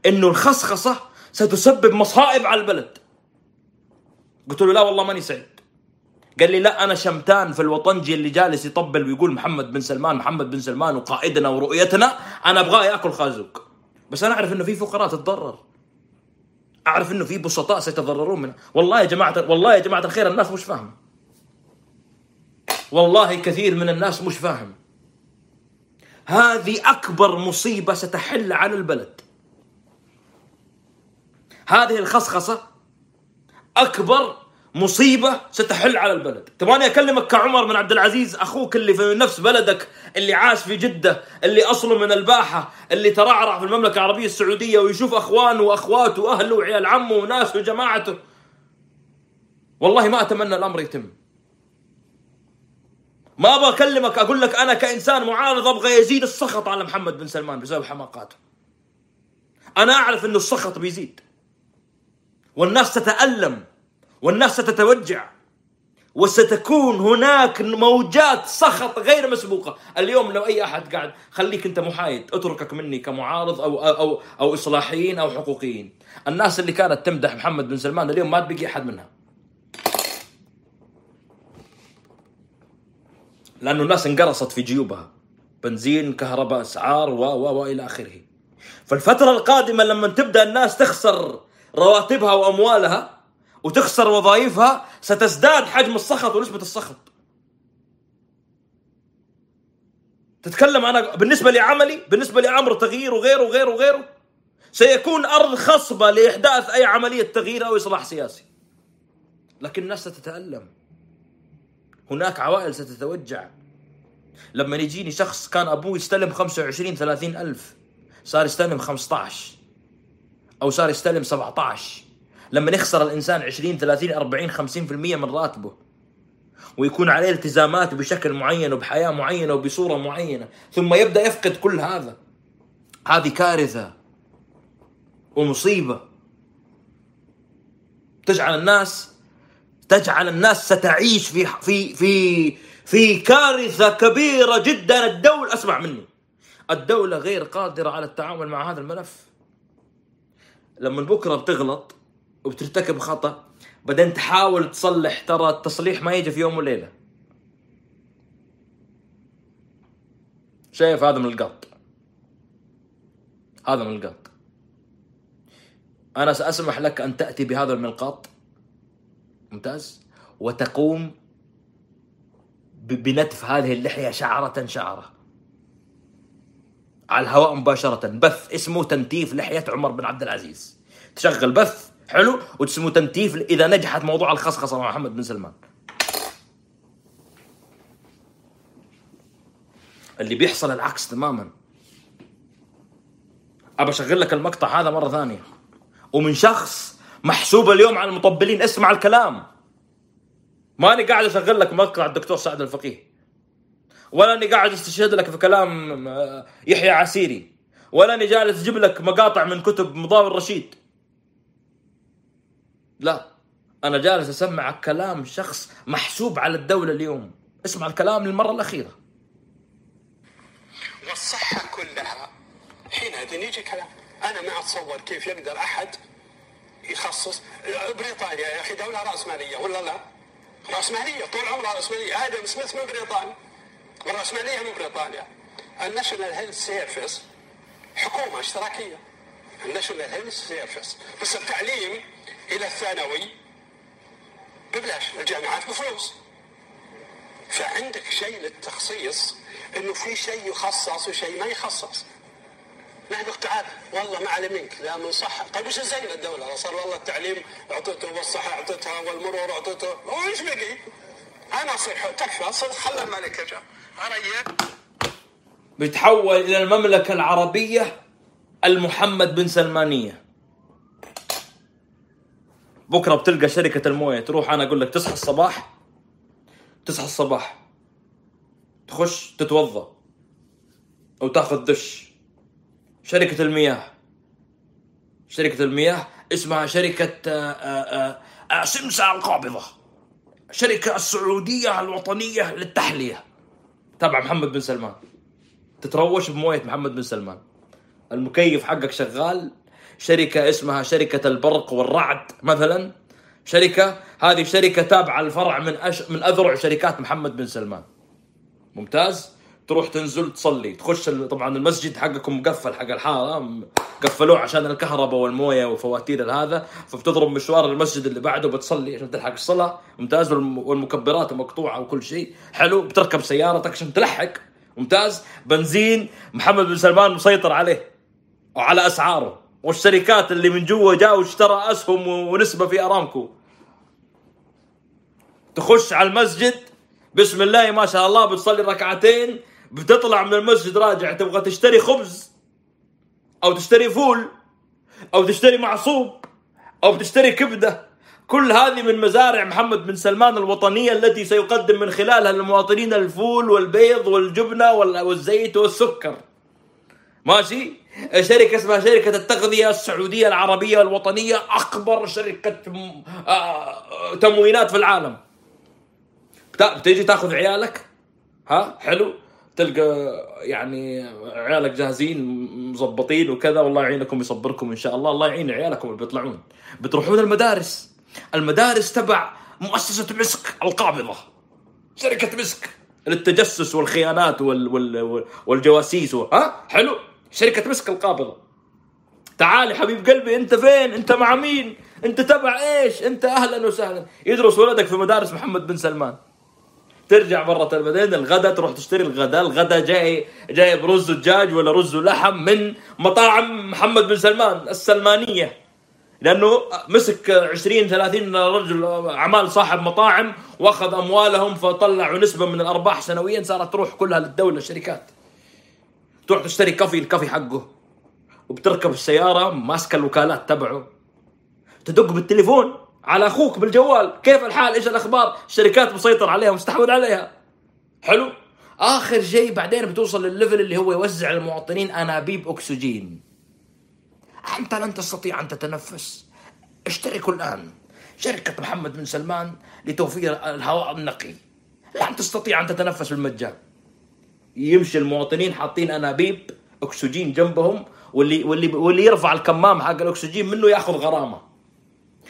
إنه الخصخصة ستسبب مصائب على البلد. قلت له لا والله ماني سعيد. قال لي لا أنا شمتان في الوطنجي اللي جالس يطبل ويقول محمد بن سلمان محمد بن سلمان وقائدنا ورؤيتنا أنا أبغاه يأكل خازوق. بس أنا أعرف إنه في فقراء تتضرر. أعرف إنه في بسطاء سيتضررون منه والله يا جماعة والله يا جماعة الخير الناس مش فاهمة. والله كثير من الناس مش فاهم. هذه أكبر مصيبة ستحل على البلد. هذه الخصخصة أكبر مصيبة ستحل على البلد. تبغاني أكلمك كعمر بن عبد العزيز؟ أخوك اللي في نفس بلدك اللي عاش في جدة اللي أصله من الباحة اللي ترعرع في المملكة العربية السعودية ويشوف أخوانه وأخواته وأهله وعيال عمه وناسه وجماعته. والله ما أتمنى الأمر يتم. ما أبغى أكلمك أقول لك أنا كإنسان معارض أبغى يزيد السخط على محمد بن سلمان بسبب حماقاته. أنا أعرف إنه السخط بيزيد. والناس تتألم. والناس ستتوجع وستكون هناك موجات سخط غير مسبوقة، اليوم لو أي أحد قاعد خليك أنت محايد، اتركك مني كمعارض أو أو أو, إصلاحيين أو حقوقيين. الناس اللي كانت تمدح محمد بن سلمان اليوم ما تبقي أحد منها. لأنه الناس انقرصت في جيوبها. بنزين، كهرباء، أسعار و و والى آخره. فالفترة القادمة لما تبدأ الناس تخسر رواتبها وأموالها وتخسر وظائفها ستزداد حجم السخط ونسبة السخط. تتكلم أنا بالنسبة لعملي بالنسبة لأمر تغيير وغيره وغيره وغيره سيكون أرض خصبة لإحداث أي عملية تغيير أو إصلاح سياسي. لكن الناس ستتألم هناك عوائل ستتوجع. لما يجيني شخص كان أبوه يستلم 25 30 ألف صار يستلم 15 أو صار يستلم 17 لما يخسر الإنسان 20 30 40 50% من راتبه. ويكون عليه التزامات بشكل معين وبحياة معينة وبصورة معينة. ثم يبدأ يفقد كل هذا. هذه كارثة ومصيبة. تجعل الناس تجعل الناس ستعيش في في في في كارثة كبيرة جدا. الدولة اسمع مني. الدولة غير قادرة على التعامل مع هذا الملف. لما بكرة بتغلط وبترتكب خطأ بعدين تحاول تصلح ترى التصليح ما يجي في يوم وليلة. شايف؟ هذا من القط. هذا من القط. أنا سأسمح لك أن تأتي بهذا الملقاط ممتاز؟ وتقوم بنتف هذه اللحية شعرة شعرة. على الهواء مباشرة. بث اسمه تنتيف لحية عمر بن عبد العزيز. تشغل بث. حلو؟ وتسمو تنتيف إذا نجحت موضوع الخصخصة مع محمد بن سلمان. اللي بيحصل العكس تماما. أبى أشغل لك المقطع هذا مرة ثانية. ومن شخص محسوب اليوم على المطبلين اسمع الكلام. ماني قاعد أشغل لك مقطع الدكتور سعد الفقيه. ولا أني قاعد أستشهد لك في كلام آه، يحيى عسيري. ولا أني جالس أجيب لك مقاطع من كتب مضاوي الرشيد. لا أنا جالس اسمعك كلام شخص محسوب على الدولة اليوم. اسمع الكلام للمرة الأخيرة. والصحة كلها. حينئذ يجي كلام. أنا ما أتصور كيف يقدر أحد يخصص. بريطانيا يا أخي دولة رأسمالية ولا لا؟ رأسمالية طول عمرها رأسمالية. آدم سميث من بريطانيا. والرأسمالية من بريطانيا. ال National Health Service حكومة اشتراكية. ال National Health Service. بس التعليم إلى الثانوي ببلاش الجامعات بفلوس. فعندك شيء للتخصيص إنه في شيء يخصص وشيء ما يخصص. نحن تعال والله ما علي منك لا من صحة. طيب وش زين الدولة؟ صار والله التعليم أعطيته والصحة أعطيتها والمرور أعطيته وايش بقي؟ أنا اصيح تكفى صرت خلى الملكة جاء اريح بيتحول إلى المملكة العربية المحمد بن سلمانية. بكرة بتلقى شركة الموية تروح أنا أقول لك تصحى الصباح تصحى الصباح تخش تتوضا أو تاخذ دش. شركة المياه. شركة المياه اسمها شركة آه، آه، آه، سمسة القابضة. شركة السعودية الوطنية للتحلية. تبع محمد بن سلمان. تتروش بموية محمد بن سلمان. المكيف حقك شغال. شركة اسمها شركة البرق والرعد مثلا. شركة هذه شركة تابعة الفرع من أش... من أذرع شركات محمد بن سلمان. ممتاز. تروح تنزل تصلي. تخش طبعا المسجد حقكم مقفل حق الحارة قفلوه عشان الكهرباء والموية وفواتير هذا. فبتضرب مشوار المسجد اللي بعده بتصلي عشان تلحق الصلاة. ممتاز. والم- والمكبرات مقطوعة وكل شيء. حلو. بتركب سيارتك عشان تلحق. ممتاز. بنزين محمد بن سلمان مسيطر عليه. وعلى أسعاره. والشركات اللي من جوا جاء واشترى أسهم ونسبة في أرامكو. تخش على المسجد بسم الله ما شاء الله بتصلي ركعتين بتطلع من المسجد راجع تبغى تشتري خبز أو تشتري فول أو تشتري معصوب أو تشتري كبدة. كل هذه من مزارع محمد بن سلمان الوطنية التي سيقدم من خلالها للمواطنين الفول والبيض والجبنة وال- والزيت والسكر. ماشي؟ شركة اسمها شركة التغذية السعودية العربية الوطنية أكبر شركة آه، تموينات في العالم. بتيجي تاخذ عيالك؟ ها؟ حلو. تلقى يعني عيالك جاهزين مظبطين وكذا والله يعينكم يصبركم إن شاء الله. الله يعين عيالكم اللي بيطلعون. بتروحون المدارس. المدارس تبع مؤسسة مسك القابضة. شركة مسك. للتجسس والخيانات وال وال وال- والجواسيس. ها؟ حلو. شركة مسك القابضة. تعال يا حبيب قلبي انت فين؟ انت مع مين؟ انت تبع إيش؟ انت أهلا وسهلا. يدرس ولدك في مدارس محمد بن سلمان. ترجع برة المدينة الغداء تروح تشتري الغداء الغداء جاي جاي برز ودجاج ولا رز ولحم من مطاعم محمد بن سلمان السلمانية. لأنه مسك 20 30 رجل أعمال صاحب مطاعم وأخذ أموالهم فطلعوا نسبة من الأرباح سنويا صارت تروح كلها للدولة الشركات. تروح تشتري coffee ال coffee حقه. وبتركب السيارة ماسكة الوكالات تبعه. تدق بالتليفون على أخوك بالجوال. كيف الحال؟ إيش الأخبار؟ الشركات مسيطر عليها مستحوذ عليها. حلو. آخر شيء بعدين بتوصل لل level اللي هو يوزع للمواطنين آنابيب أكسجين. أنت لن تستطيع أن تتنفس. اشتركوا الآن. شركة محمد بن سلمان لتوفير الهواء النقي. لن تستطيع أن تتنفس بالمجان. يمشي المواطنين حاطين أنابيب أكسجين جنبهم واللي واللي واللي يرفع الكمام حق الأكسجين منه ياخذ غرامة.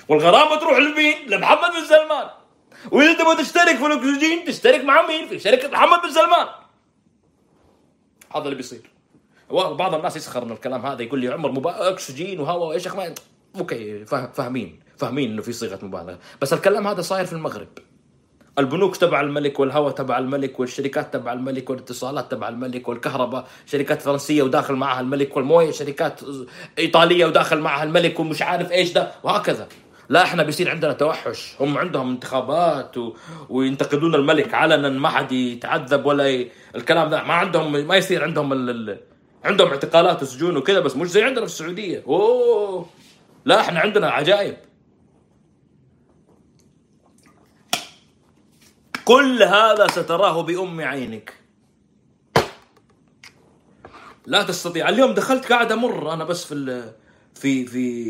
والغرامة تروح لمين؟ لمحمد بن سلمان. وإذا تبغى تشترك في الأكسجين تشترك مع مين؟ في شركة محمد بن سلمان. هذا اللي بيصير. بعض الناس يسخر من الكلام هذا يقول لي عمر مبا... أكسجين وهواء وإيش ما أوكي فا- فاهمين فاهمين إنه في صيغة مبالغة. بس الكلام هذا صاير في المغرب. البنوك تبع الملك والهواء تبع الملك والشركات تبع الملك والاتصالات تبع الملك والكهرباء شركات فرنسية وداخل معها الملك والموية شركات إيطالية وداخل معها الملك ومش عارف إيش ده وهكذا. لا إحنا بيصير عندنا توحش. هم عندهم انتخابات و... وينتقدون الملك علنا ما حد يتعذب ولا ي... الكلام ده. ما عندهم ما يصير عندهم ال... عندهم اعتقالات وسجون وكذا بس مش زي عندنا في السعودية. أوه! لا إحنا عندنا عجائب. كل هذا ستراه بأم عينك. لا تستطيع. اليوم دخلت قاعد أمر أنا بس في في في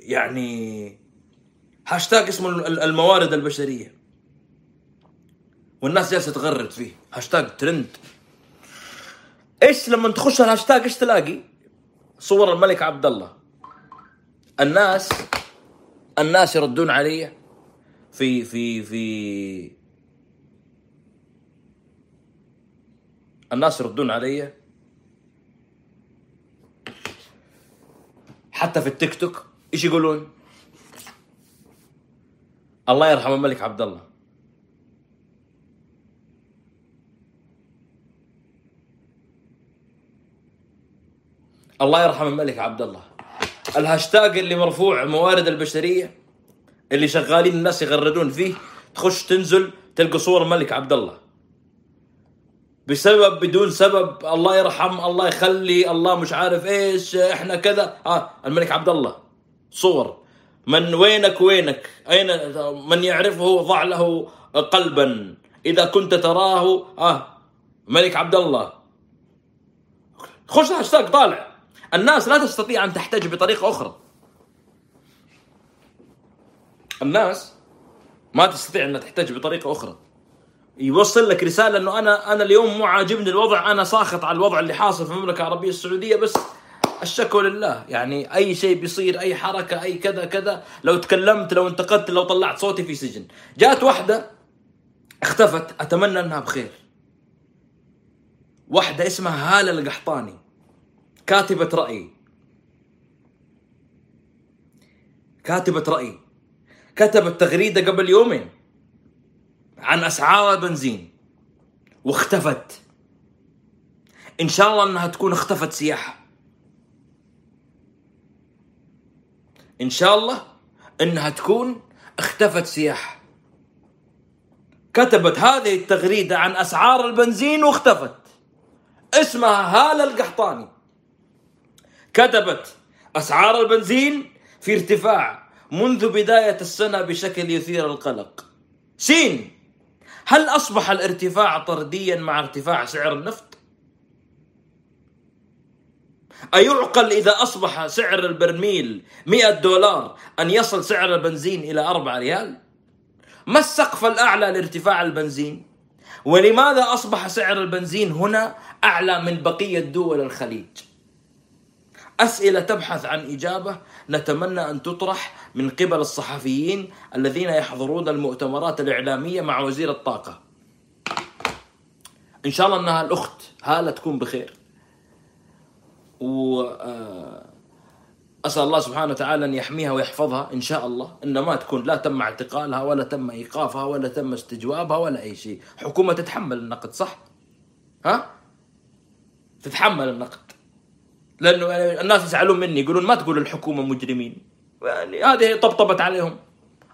يعني هاشتاج اسمه ال- الموارد البشرية. والناس جالسة تغرد فيه. هاشتاج ترند. إيش لما تخش الهاشتاج إيش تلاقي؟ صور الملك عبد الله. الناس الناس يردون علي. في في في الناس يردون علي. حتى في التيك توك إيش يقولون؟ الله يرحم الملك عبد الله. الله يرحم الملك عبد الله. الهاشتاج اللي مرفوع موارد البشرية. اللي شغالين الناس يغردون فيه تخش تنزل تلقى صور الملك عبد الله بسبب بدون سبب الله يرحم الله يخلي الله مش عارف إيش إحنا كذا. آه الملك عبد الله صور. من وينك وينك؟ أين؟ من يعرفه ضع له قلبا. إذا كنت تراه آه ملك عبد الله خش هاشتاج طالع. الناس لا تستطيع أن تحتج بطريقة أخرى. الناس ما تستطيع إنها تحتج بطريقة أخرى. يوصل لك رسالة إنه أنا أنا اليوم مو عاجبني الوضع أنا ساخط على الوضع اللي حاصل في المملكة العربية السعودية بس الشكوى لله. يعني أي شيء بيصير أي حركة أي كذا كذا لو تكلمت لو انتقدت لو طلعت صوتي في سجن. جاءت واحدة اختفت أتمنى إنها بخير. واحدة اسمها هالة القحطاني كاتبة راي كاتبة راي كتبت تغريده قبل يومين عن أسعار البنزين واختفت. إن شاء الله إنها تكون اختفت سياحة. إن شاء الله إنها تكون اختفت سياحة. كتبت هذه التغريدة عن أسعار البنزين واختفت. اسمها هالة القحطاني. كتبت أسعار البنزين في ارتفاع منذ بداية السنة بشكل يثير القلق سين هل أصبح الارتفاع طرديا مع ارتفاع سعر النفط أيعقل إذا أصبح سعر البرميل 100 دولار أن يصل سعر البنزين إلى 4 ريال؟ ما السقف الأعلى لارتفاع البنزين؟ ولماذا أصبح سعر البنزين هنا أعلى من بقية دول الخليج؟ أسئلة تبحث عن إجابة نتمنى أن تطرح من قبل الصحفيين الذين يحضرون المؤتمرات الإعلامية مع وزير الطاقة. إن شاء الله أنها الأخت هالة تكون بخير. و آه، أسأل الله سبحانه وتعالى أن يحميها ويحفظها إن شاء الله. ان ما تكون لا تم اعتقالها ولا تم إيقافها ولا تم استجوابها ولا أي شيء. حكومة تتحمل النقد صح؟ ها؟ تتحمل النقد. لأنه الناس يزعلون مني يقولون ما تقول الحكومة مجرمين. يعني هذه طبطبت عليهم.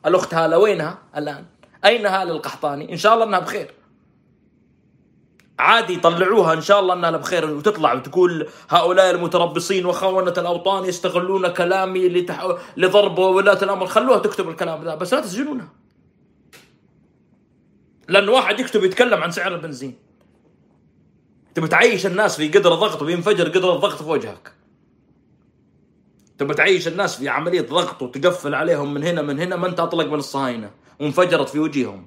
الأخت هالة وينها الآن؟ أين هالة القحطاني؟ إن شاء الله إنها بخير. عادي يطلعوها إن شاء الله إنها بخير. وتطلع وتقول هؤلاء المتربصين وخونة الأوطان يستغلون كلامي لتح... لضرب ولاة الأمر. خلوها تكتب الكلام ذا بس لا تسجنونها. لأن واحد يكتب يتكلم عن سعر البنزين. تبي تعيش الناس في قدر ضغط وينفجر قدر الضغط في وجهك. تبي تعيش الناس في عملية ضغط وتقفل عليهم من هنا من هنا ما انت اطلق من الصهاينة وانفجرت في وجيههم.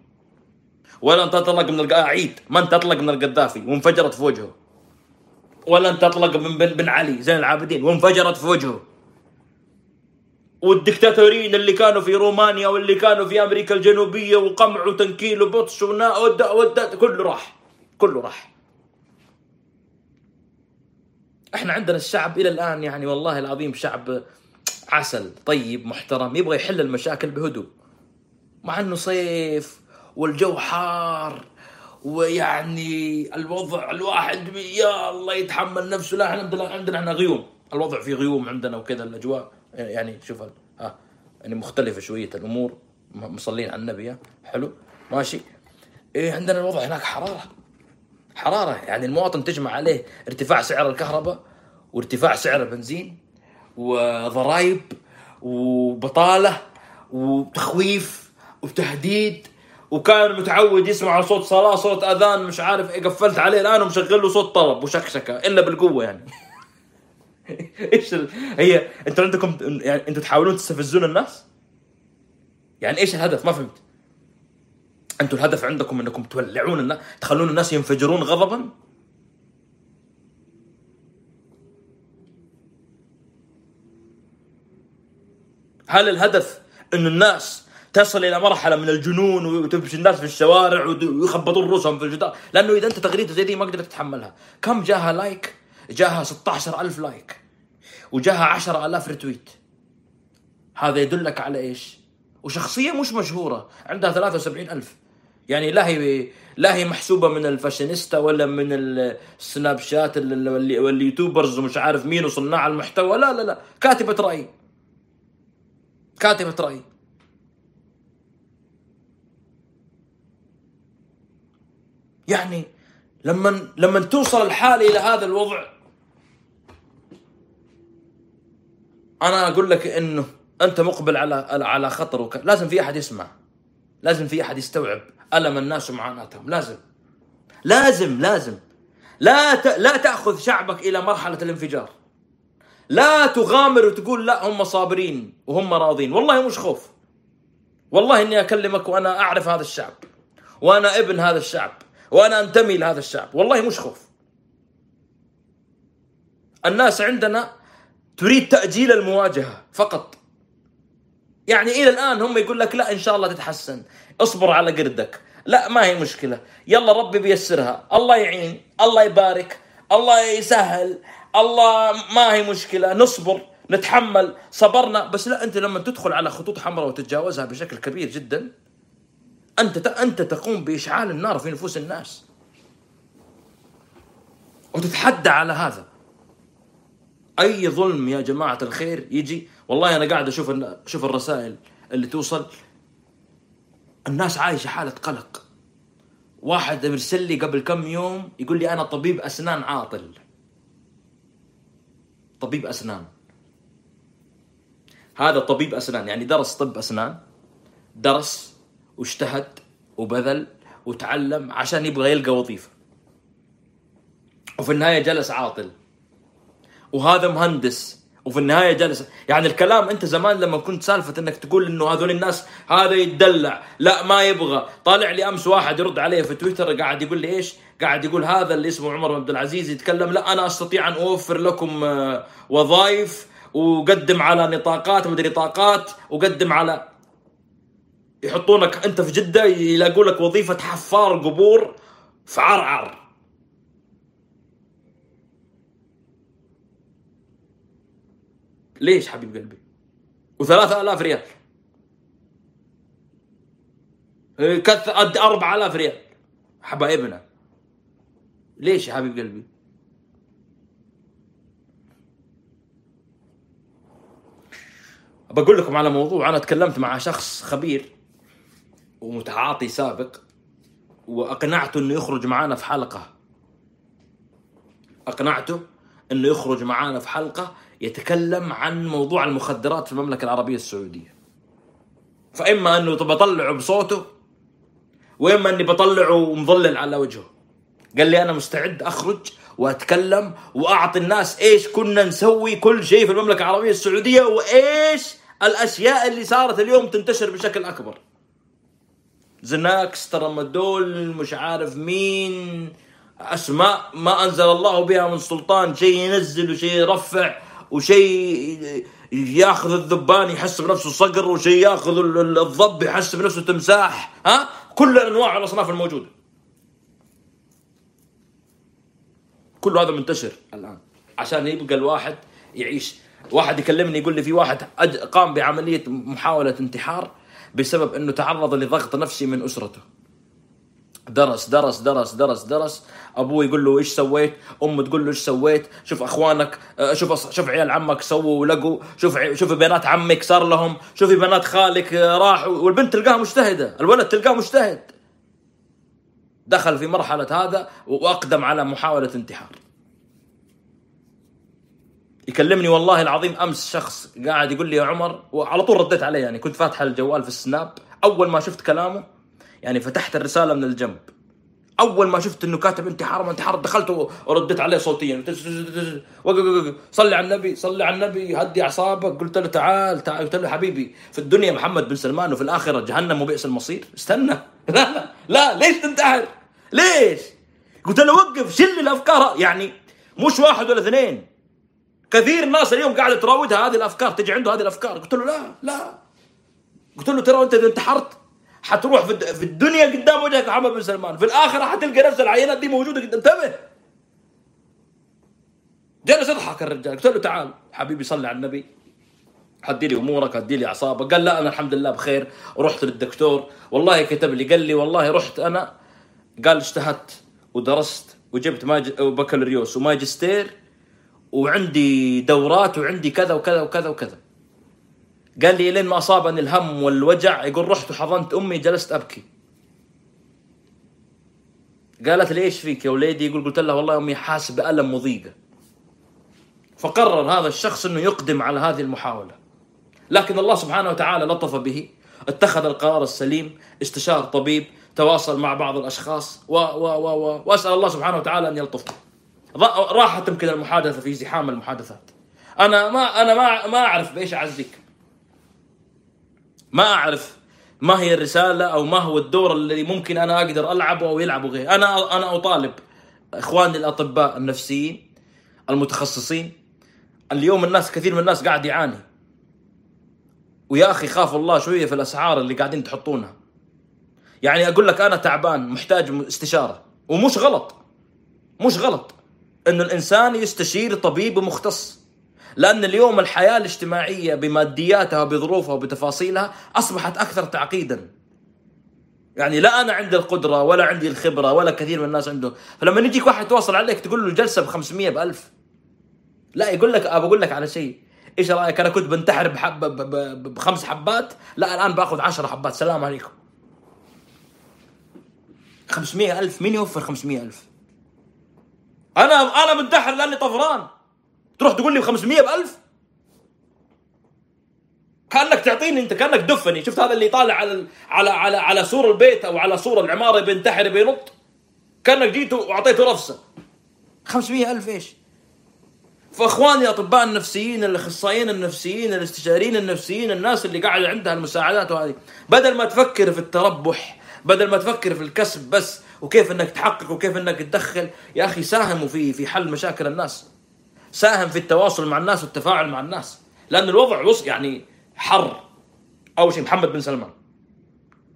ولا انت اطلق من القاعيد ما انت اطلق من القذافي وانفجرت في وجهه. ولا انت اطلق من بن, بن علي زين العابدين وانفجرت في وجهه. والدكتاتورين اللي كانوا في رومانيا واللي كانوا في أمريكا الجنوبية وقمع وتنكيل وبطش ونا ودع ودع كله راح. كله راح. إحنا عندنا الشعب إلى الآن يعني والله العظيم شعب عسل طيب محترم يبغى يحل المشاكل بهدوء. مع إنه صيف والجو حار ويعني الوضع الواحد يا الله يتحمل نفسه. لا إحنا عندنا إحنا غيوم. الوضع فيه غيوم عندنا وكذا الأجواء يعني شوف ها يعني مختلفة شوية الأمور مصلين على النبي؟ حلو ماشي. إيه عندنا الوضع هناك حرارة. حرارة. يعني المواطن تجمع عليه ارتفاع سعر الكهرباء وارتفاع سعر البنزين وضرائب وبطالة وتخويف وتهديد. وكان متعود يسمع صوت صلاة صوت أذان مش عارف إيه. قفلت عليه الآن ومشغل له صوت طلب وشكشكة إلا بالقوة يعني. إيش ال... هي أنتوا عندكم يعني أنتوا تحاولون تستفزون الناس؟ يعني إيش الهدف؟ ما فهمت. أنتوا الهدف عندكم أنكم تولعون الناس تخلون الناس ينفجرون غضبا؟ هل الهدف انه الناس تصل إلى مرحلة من الجنون وتمشي الناس في الشوارع ويخبطون رؤوسهم في الجدار؟ لأنه إذا أنت تغريدة زي دي ما قدرت تتحملها. كم جاها like؟ جاها 16000 like. وجاها 10000 retweet. هذا يدلك على إيش؟ وشخصية مش مشهورة عندها 73000 يعني لا هي لا هي محسوبة من الفاشينيستا ولا من السناب شات وال YouTubers ومش عارف مين وصناع المحتوى. لا لا لا. كاتبة رأي. كاتبة رأي. يعني لما لما توصل الحالة إلى هذا الوضع أنا أقول لك إنه أنت مقبل على على خطر وك... لازم في أحد يسمع. لازم في أحد يستوعب. ألم الناس ومعاناتهم لازم. لازم لازم. لا ت... لا تأخذ شعبك إلى مرحلة الانفجار. لا تغامر وتقول لا هم صابرين وهم راضين. والله مش خوف. والله إني أكلمك وأنا أعرف هذا الشعب وأنا ابن هذا الشعب وأنا أنتمي لهذا الشعب. والله مش خوف. الناس عندنا تريد تأجيل المواجهة فقط. يعني إلى الآن هم يقول لك لا إن شاء الله تتحسن. اصبر على قردك. لا ما هي مشكلة. يلا ربي بيسرها. الله يعين الله يبارك الله يسهل الله ما هي مشكلة. نصبر نتحمل. صبرنا. بس لا أنت لما تدخل على خطوط حمراء وتتجاوزها بشكل كبير جدا أنت أنت تقوم بإشعال النار في نفوس الناس. وتتحدى على هذا. أي ظلم يا جماعة الخير يجي؟ والله أنا قاعد أشوف أشوف الرسائل اللي توصل. الناس عايشة حالة قلق. واحد مرسل لي قبل كم يوم يقول لي أنا طبيب أسنان عاطل. طبيب أسنان. هذا طبيب أسنان يعني درس طب أسنان درس واجتهد وبذل وتعلم عشان يبغى يلقى وظيفة. وفي النهاية جلس عاطل. وهذا مهندس وفي النهاية جلس يعني الكلام أنت زمان لما كنت سالفة إنك تقول إنه هذول الناس هذا يتدلع لا ما يبغى. طالع لي أمس واحد يرد علي في تويتر قاعد يقول لي إيش؟ قاعد يقول هذا اللي اسمه عمر عبد العزيز يتكلم لا أنا أستطيع أن أوفر لكم آه، وظائف وقدم على نطاقات مدري نطاقات وقدم على يحطونك أنت في جدة يلاقوا لك وظيفة حفار قبور في عرعر. ليش حبيب قلبي؟ وثلاثة آلاف ريال. إيه، كث أربعة آلاف ريال. حبايبنا. ليش يا حبيب قلبي؟ بقول لكم على موضوع أنا تكلمت مع شخص خبير ومتعاطي سابق وأقنعته إنه يخرج معنا في حلقة. أقنعته إنه يخرج معنا في حلقة يتكلم عن موضوع المخدرات في المملكة العربية السعودية. فإما أنه بطلعه بصوته وإما أني بطلعه مظلل على وجهه. قال لي أنا مستعد أخرج وأتكلم وأعطي الناس إيش كنا نسوي كل شيء في المملكة العربية السعودية وإيش الأشياء اللي صارت اليوم تنتشر بشكل أكبر. زناكس ترامادول مش عارف مين أسماء ما أنزل الله بها من سلطان شيء ينزل وشيء يرفع. وشيء ياخذ الذبان يحس بنفسه صقر وشيء ياخذ ال- ال- الضب يحس بنفسه تمساح ها؟ كل الأنواع والاصناف الموجودة. كل هذا منتشر الآن. عشان يبقى الواحد يعيش. واحد يكلمني يقول لي في واحد قام بعملية محاولة انتحار بسبب إنه تعرض لضغط نفسي من أسرته. درس درس درس درس درس. ابوه يقول له إيش سويت؟ أمه تقول له إيش سويت؟ شوف أخوانك آه، شوف شوف عيال عمك سووا ولقوا. شوف شوف بنات عمك صار لهم. شوفي بنات خالك آه، راحوا. والبنت تلقاها مجتهدة الولد تلقاه مجتهد. دخل في مرحلة هذا وأقدم على محاولة انتحار. يكلمني والله العظيم أمس شخص قاعد يقول لي يا عمر وعلى طول رديت عليه يعني كنت فاتح الجوال في السناب. أول ما شفت كلامه يعني فتحت الرسالة من الجنب. أول ما شفت إنه كاتب انتحار ما انتحار دخلت ورديت عليه صوتيا. صلي على النبي صلي على النبي هدي أعصابك. قلت له تعال تعال. قلت له حبيبي في الدنيا محمد بن سلمان وفي الآخرة جهنم وبئس المصير. استنى. لا لا لا. ليش تنتحر؟ ليش؟ قلت له وقف شل الأفكار. يعني مش واحد ولا اثنين. كثير ناس اليوم قاعدة تراودها هذه الأفكار تجي عنده هذه الأفكار. قلت له لا لا. قلت له ترى أنت إذا انتحرت حتروح في الد- في الدنيا قدام وجهك محمد بن سلمان. في الآخرة حتلقى نفس العينات دي موجودة قدام. انتبه. جلس يضحك الرجال. قلت له تعال حبيبي صلي على النبي. هدي لي أمورك هدي لي أعصابك. قال لا أنا الحمد لله بخير. ورحت للدكتور. والله كتب لي قال لي والله رحت أنا. قال اجتهدت ودرست وجبت ماج... بكالوريوس وماجستير وعندي دورات وعندي كذا وكذا وكذا وكذا. قال لي لين ما أصابني الهم والوجع يقول رحت وحضنت أمي جلست أبكي. قالت لي إيش فيك يا وليدي؟ يقول قلت لها والله أمي حاسس بألم وضيقه فقرر هذا الشخص إنه يقدم على هذه المحاولة. لكن الله سبحانه وتعالى لطف به. اتخذ القرار السليم استشار طبيب تواصل مع بعض الأشخاص و و و و وأسأل الله سبحانه وتعالى أن يلطف به. ض- راحت يمكن المحادثة في زحام المحادثات. أنا ما أنا ما ما أعرف بإيش أعزيك. ما أعرف ما هي الرسالة أو ما هو الدور الذي ممكن أنا أقدر ألعبه أو يلعبه غيري أنا أنا أطالب إخواني الأطباء النفسيين المتخصصين. اليوم الناس كثير من الناس قاعد يعاني. ويا أخي خافوا الله شوية في الأسعار اللي قاعدين تحطونها. يعني أقول لك أنا تعبان محتاج استشارة. ومش غلط. مش غلط. إنه الإنسان يستشير طبيب مختص. لأن اليوم الحياة الاجتماعية بمادياتها وبظروفها وبتفاصيلها أصبحت أكثر تعقيدا. يعني لا أنا عندي القدرة ولا عندي الخبرة ولا كثير من الناس عنده. فلما يجيك واحد يتواصل عليك تقول له الجلسة ب 500 ب 1000 لا يقول لك أقول لك على شيء. إيش رأيك؟ أنا كنت بنتحر بحب بخمس حبات. لا الآن بأخذ 10 حبات. سلام عليكم. 500 ألف. مين يوفر 500 ألف؟ أنا أنا منتحر لأني طفران. تروح تقول لي ب 500 بألف؟ كأنك تعطيني أنت كأنك دفني. شفت هذا اللي طالع على على على على سور البيت أو على سور العمارة بينتحر بينط؟ كأنك جيته وأعطيته رفسة. 500 ألف إيش؟ فاخواني الاطباء النفسيين الأخصائيين النفسيين الاستشاريين النفسيين الناس اللي قاعدة عندها المساعدات وهذه. بدل ما تفكر في التربح بدل ما تفكر في الكسب بس وكيف إنك تحقق وكيف إنك تدخل يا أخي ساهموا في في حل مشاكل الناس. ساهم في التواصل مع الناس والتفاعل مع الناس. لأن الوضع وص يعني حر. أول شيء محمد بن سلمان.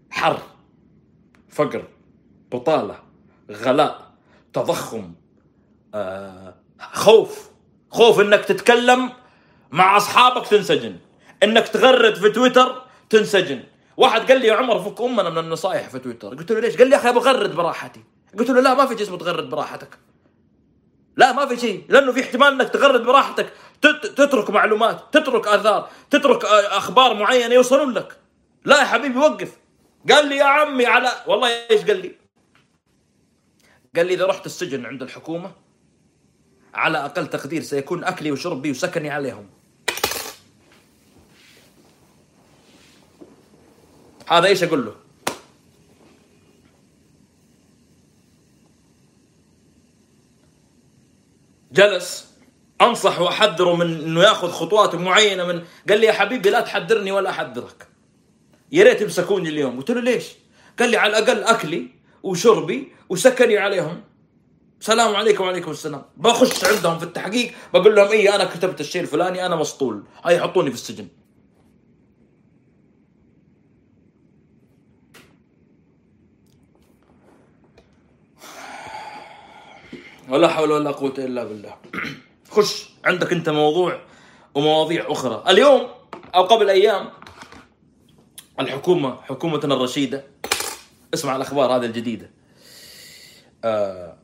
حر. فقر. بطالة. غلاء. تضخم. آه، خوف. خوف إنك تتكلم مع أصحابك تنسجن. إنك تغرد في تويتر تنسجن. واحد قال لي يا عمر فك أمنا من النصائح في تويتر. قلت له ليش؟ قال لي يا أخي أبغى أغرد براحتي. قلت له لا ما في اسمه تغرد براحتك. لا ما في شيء لأنه في احتمال إنك تغرد براحتك. تت- تترك معلومات تترك آثار تترك آه، أخبار معينة يوصلون لك. لا يا حبيبي وقف. قال لي يا عمي على والله إيش قال لي؟ قال لي إذا رحت السجن عند الحكومة على أقل تقدير سيكون أكلي وشربي وسكني عليهم. هذا إيش أقول له؟ جلس أنصح واحذره من إنه يأخذ خطوات معينة من قال لي يا حبيبي لا تحذرني ولا أحذرك. يا ريت يمسكوني اليوم. قلت له ليش؟ قال لي على الأقل أكلي وشربي وسكني عليهم. سلام عليكم وعليكم السلام. بخش عندهم في التحقيق بقول لهم اي أنا كتبت الشيء الفلاني أنا مسطول. هاي يحطوني في السجن. ولا حول ولا قوة إلا بالله. خش عندك أنت موضوع ومواضيع أخرى. اليوم أو قبل أيام الحكومة حكومتنا الرشيدة اسمع الأخبار هذه الجديدة. آه،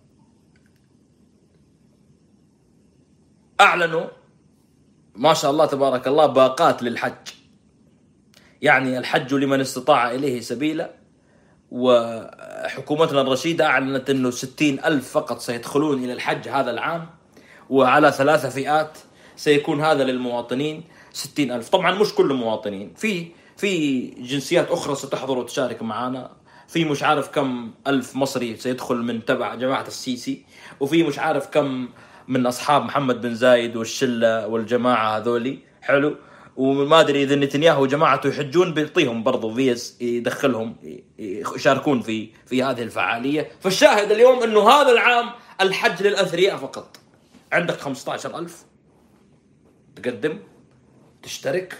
أعلنوا ما شاء الله تبارك الله باقات للحج. يعني الحج لمن استطاع إليه سبيلا وحكومتنا الرشيدة أعلنت أنه ستين ألف فقط سيدخلون إلى الحج هذا العام وعلى ثلاثة فئات سيكون هذا للمواطنين ستين ألف. طبعا مش كل المواطنين في في جنسيات أخرى ستحضر وتشارك معنا في مش عارف كم ألف مصري سيدخل من تبع جماعة السيسي وفي مش عارف كم من أصحاب محمد بن زايد والشلة والجماعة هذولي. حلو. وما أدري إذا نتنياهو وجماعته يحجون بيعطيهم برضو فيز يدخلهم يشاركون في في هذه الفعالية، فالشاهد اليوم أنه هذا العام الحج للأثرياء فقط. عندك 15000 تقدم تشترك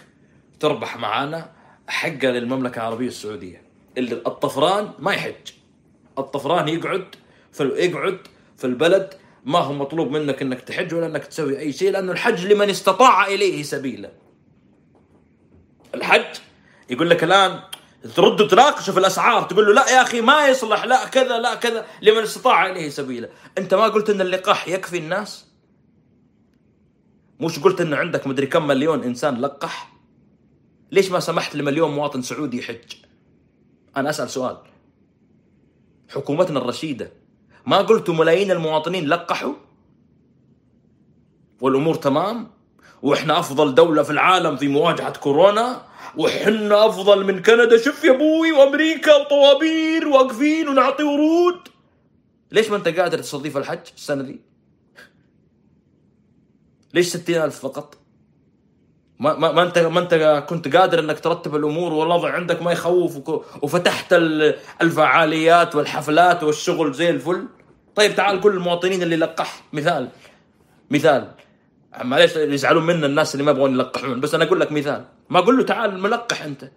تربح معانا حقة للمملكة العربية السعودية. اللي الطفران ما يحج. الطفران يقعد في يقعد في البلد ما هو مطلوب منك إنك تحج ولا إنك تسوي أي شيء لأنه الحج لمن استطاع إليه سبيلا. الحج يقول لك الآن ترد تناقشه في الأسعار تقول له لا يا أخي ما يصلح لا كذا لا كذا لمن استطاع إليه سبيلا. أنت ما قلت إن اللقاح يكفي الناس؟ مش قلت إن عندك مدري كم مليون إنسان لقح؟ ليش ما سمحت لمليون مواطن سعودي يحج؟ أنا أسأل سؤال. حكومتنا الرشيدة ما قلتوا ملايين المواطنين لقحوا؟ والأمور تمام؟ وإحنا أفضل دولة في العالم في مواجهة كورونا وحنا أفضل من كندا. شوف يا أبوي وأمريكا وطوابير واقفين ونعطي ورود. ليش ما أنت قادر تستضيف الحج السنة دي؟ ليش ستين ألف فقط؟ ما, ما, ما انت ما أنت كنت قادر إنك ترتب الأمور والوضع عندك ما يخوف وفتحت ال- الفعاليات والحفلات والشغل زي الفل. طيب تعال كل المواطنين اللي لقح مثال. مثال. معليش يزعلون منا الناس اللي ما يبغون يلقحون. بس أنا أقول لك مثال. ما أقول له تعال ملقح أنت.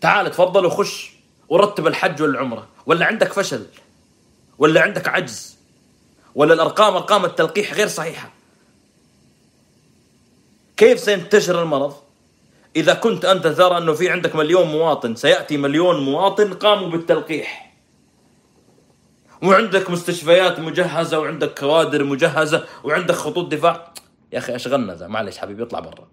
تعال تفضل وخش ورتب الحج والعمرة. ولا عندك فشل؟ ولا عندك عجز؟ ولا الأرقام أرقام التلقيح غير صحيحة؟ كيف سينتشر المرض؟ إذا كنت أنت ترى أنه في عندك مليون مواطن سيأتي مليون مواطن قاموا بالتلقيح. وعندك مستشفيات مجهزة وعندك كوادر مجهزة وعندك خطوط دفاع. يا أخي أشغلنا ذا. معلش حبيبي اطلع برا.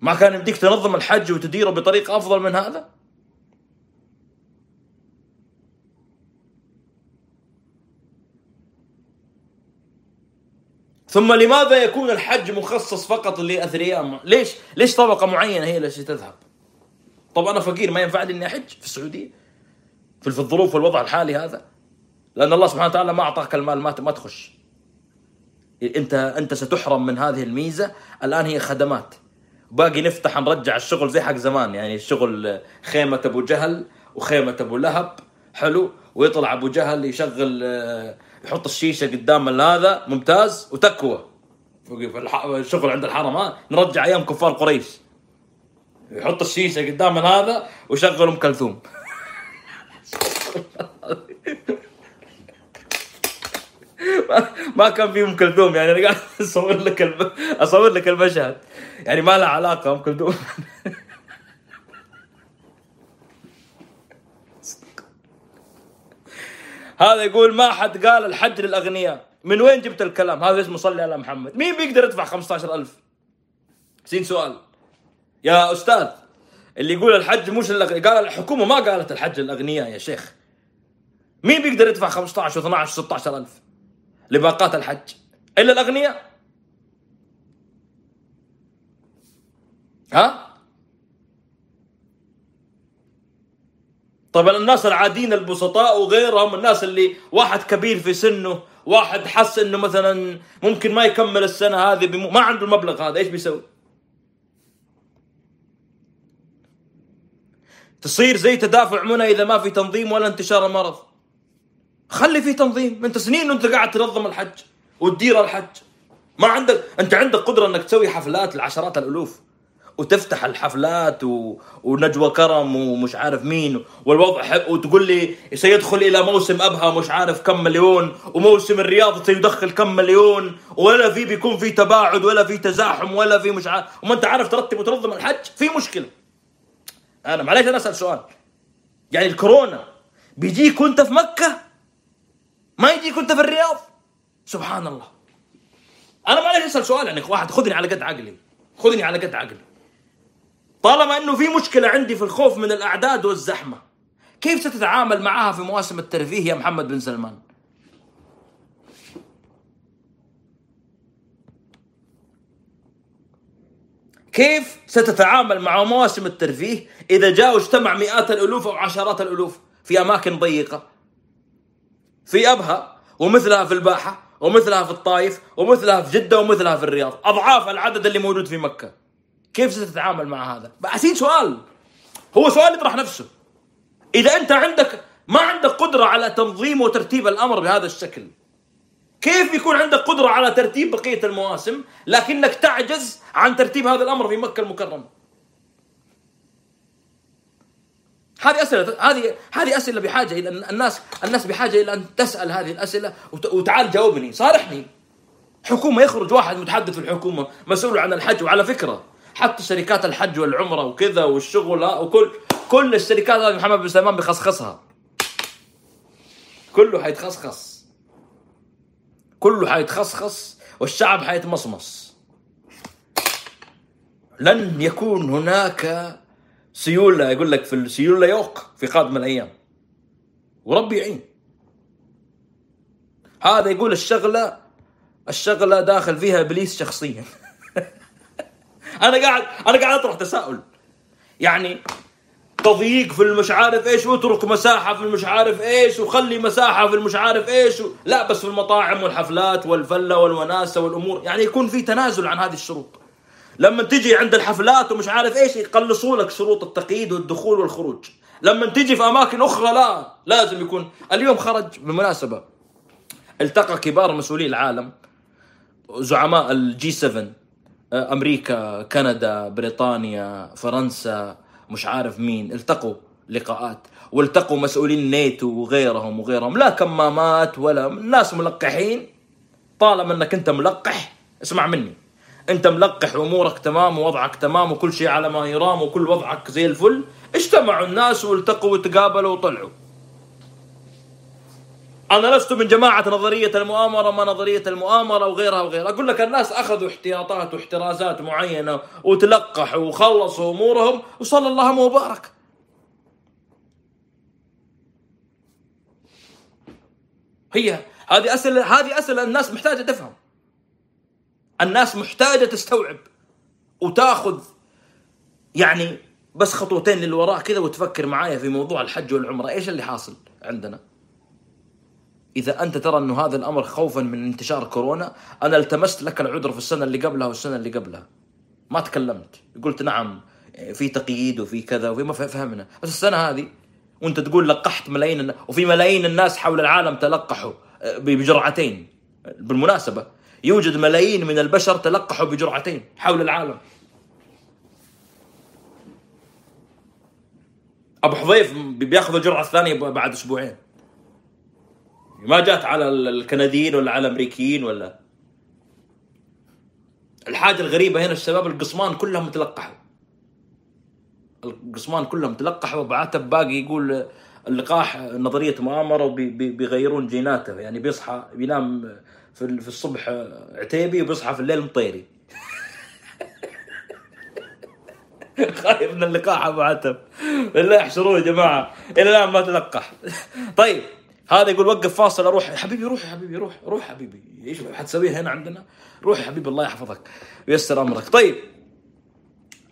ما كان يمديك تنظم الحج وتديره بطريقة أفضل من هذا؟ ثم لماذا يكون الحج مخصص فقط لاثرياء ليش؟ ليش طبقة معينة هي التي تذهب؟ طب أنا فقير ما ينفع لي إني أحج في السعودية؟ في الظروف والوضع الحالي هذا؟ لأن الله سبحانه وتعالى ما أعطاك المال ما ما تخش. أنت أنت ستحرم من هذه الميزة. الآن هي خدمات. باقي نفتح نرجع الشغل زي حق زمان يعني الشغل خيمة أبو جهل وخيمة أبو لهب حلو؟ ويطلع أبو جهل يشغل آه، يحط الشيشة قدام هذا ممتاز وتكوى. الشغل عند الحرم ها نرجع أيام كفار قريش. يحط الشيشة قدام هذا ويشغل أم كلثوم. ما- كان في أم كلثوم يعني أنا قاعد أصور لك الم... أصور لك المشهد. يعني ما لها علاقة أم كلثوم. هذا يقول ما حد قال الحج للأغنياء. من وين جبت الكلام؟ هذا اسمه صلي على محمد. مين بيقدر يدفع 15000 سين سؤال. يا أستاذ اللي يقول الحج مش للاغنياء قال الحكومة ما قالت الحج للأغنياء يا شيخ. مين بيقدر يدفع 15 و12 و16 ألف لباقات الحج؟ إلا الأغنياء. ها؟ طبعا الناس العاديين البسطاء وغيرهم الناس اللي واحد كبير في سنه واحد حس إنه مثلا ممكن ما يكمل السنة هذه بم... ما عنده المبلغ هذا إيش بيسوي؟ تصير زي تدافع منى إذا ما في تنظيم ولا انتشار المرض. خلي في تنظيم أنت سنين وأنت قاعد تنظم الحج وتدير الحج. ما عندك أنت عندك قدرة إنك تسوي حفلات لعشرات الألوف. وتفتح الحفلات و... ونجوى كرم ومش عارف مين. والوضع ح... وتقول لي سيدخل إلى موسم أبها مش عارف كم مليون. وموسم الرياض سيدخل كم مليون. ولا في بيكون في تباعد ولا في تزاحم ولا في مش عارف. وما أنت عارف ترتب وتنظم الحج؟ في مشكلة. أنا معليش أنا أسأل سؤال. يعني الكورونا بيجيك وأنت في مكة؟ ما يجيك وأنت في الرياض؟ سبحان الله. أنا معليش أسأل سؤال يعني واحد خذني على قد عقلي. خذني على قد عقلي. طالما إنه في مشكلة عندي في الخوف من الأعداد والزحمة كيف ستتعامل معها في مواسم الترفيه يا محمد بن سلمان؟ كيف ستتعامل مع مواسم الترفيه إذا جاء واجتمع مئات الألوف أو عشرات الألوف في أماكن ضيقة؟ في أبها ومثلها في الباحة ومثلها في الطائف ومثلها في جدة ومثلها في الرياض أضعاف العدد اللي موجود في مكة. كيف ستتعامل مع هذا؟ عسين سؤال. هو سؤال يطرح نفسه. إذا أنت عندك ما عندك قدرة على تنظيم وترتيب الأمر بهذا الشكل. كيف يكون عندك قدرة على ترتيب بقية المواسم لكنك تعجز عن ترتيب هذا الأمر في مكة المكرمة؟ هذه أسئلة هذه هذه أسئلة بحاجة إلى الناس الناس بحاجة إلى أن تسأل هذه الأسئلة وت- وتعال جاوبني صارحني. حكومة يخرج واحد متحدث في الحكومة مسؤول عن الحج وعلى فكرة. حتى شركات الحج والعمرة وكذا والشغل وكل كل الشركات هذه محمد بن سلمان بيخصخصها. كله حيتخصخص. كله حيتخصخص والشعب حيتمصمص. لن يكون هناك سيولة يقول لك في السيولة يوق في قادم الأيام. وربي يعين. هذا يقول الشغلة الشغلة داخل فيها إبليس شخصيا. أنا قاعد أنا قاعد أطرح تساؤل. يعني تضييق في المش عارف إيش واترك مساحة في المش عارف إيش وخلي مساحة في المش عارف إيش و... لا بس في المطاعم والحفلات والفلة والوناسة والأمور. يعني يكون في تنازل عن هذه الشروط. لما تجي عند الحفلات ومش عارف إيش يقلصوا لك شروط التقييد والدخول والخروج. لما تجي في أماكن أخرى لا لازم يكون اليوم خرج بالمناسبه التقى كبار مسؤولي العالم زعماء ال G 7 أمريكا كندا بريطانيا فرنسا مش عارف مين التقوا لقاءات والتقوا مسؤولين نيتو وغيرهم وغيرهم لا كمامات ولا ناس ملقحين. طالما إنك أنت ملقح اسمع مني. أنت ملقح وأمورك تمام ووضعك تمام وكل شيء على ما يرام وكل وضعك زي الفل اجتمعوا الناس والتقوا وتقابلوا وطلعوا. أنا لست من جماعة نظرية المؤامرة ما نظرية المؤامرة وغيرها وغيرها. أقول لك الناس أخذوا احتياطات واحترازات معينة وتلقحوا وخلصوا أمورهم وصلى اللهم وبارك هي هذه اسئله هذه أسئلة الناس محتاجة تفهم. الناس محتاجة تستوعب وتأخذ يعني بس خطوتين للوراء كذا وتفكر معايا في موضوع الحج والعمرة. إيش اللي حاصل عندنا؟ إذا أنت ترى انه هذا الأمر خوفا من انتشار كورونا أنا التمست لك العذر في السنة اللي قبلها والسنة اللي قبلها. ما تكلمت. قلت نعم في تقييد وفي كذا وفي ما فهمنا. بس السنة هذه وأنت تقول لقحت ملايين وفي ملايين الناس حول العالم تلقحوا آه، بجرعتين. بالمناسبة يوجد ملايين من البشر تلقحوا بجرعتين حول العالم. أبو حذيف بياخذ الجرعة الثانية بعد أسبوعين. ما جات على ال- الكنديين ولا على الأمريكيين ولا. الحاجة الغريبة هنا الشباب القصمان كلهم تلقحوا. القصمان كلهم تلقحوا بعتب باقي يقول اللقاح نظرية مؤامرة وبيغيرون جيناته. يعني بيصحى بينام في ال- في الصبح عتيبي وبيصحى في الليل مطيري. خايف من اللقاح أبو عتب. بالله احشروه يا جماعة. إلى الآن ما تلقح. طيب. هذا يقول وقف فاصل أروح. يا حبيبي روح يا حبيبي روح روح حبيبي. إيش حتسويها هنا عندنا؟ روح يا حبيبي الله يحفظك. ويسر أمرك. طيب.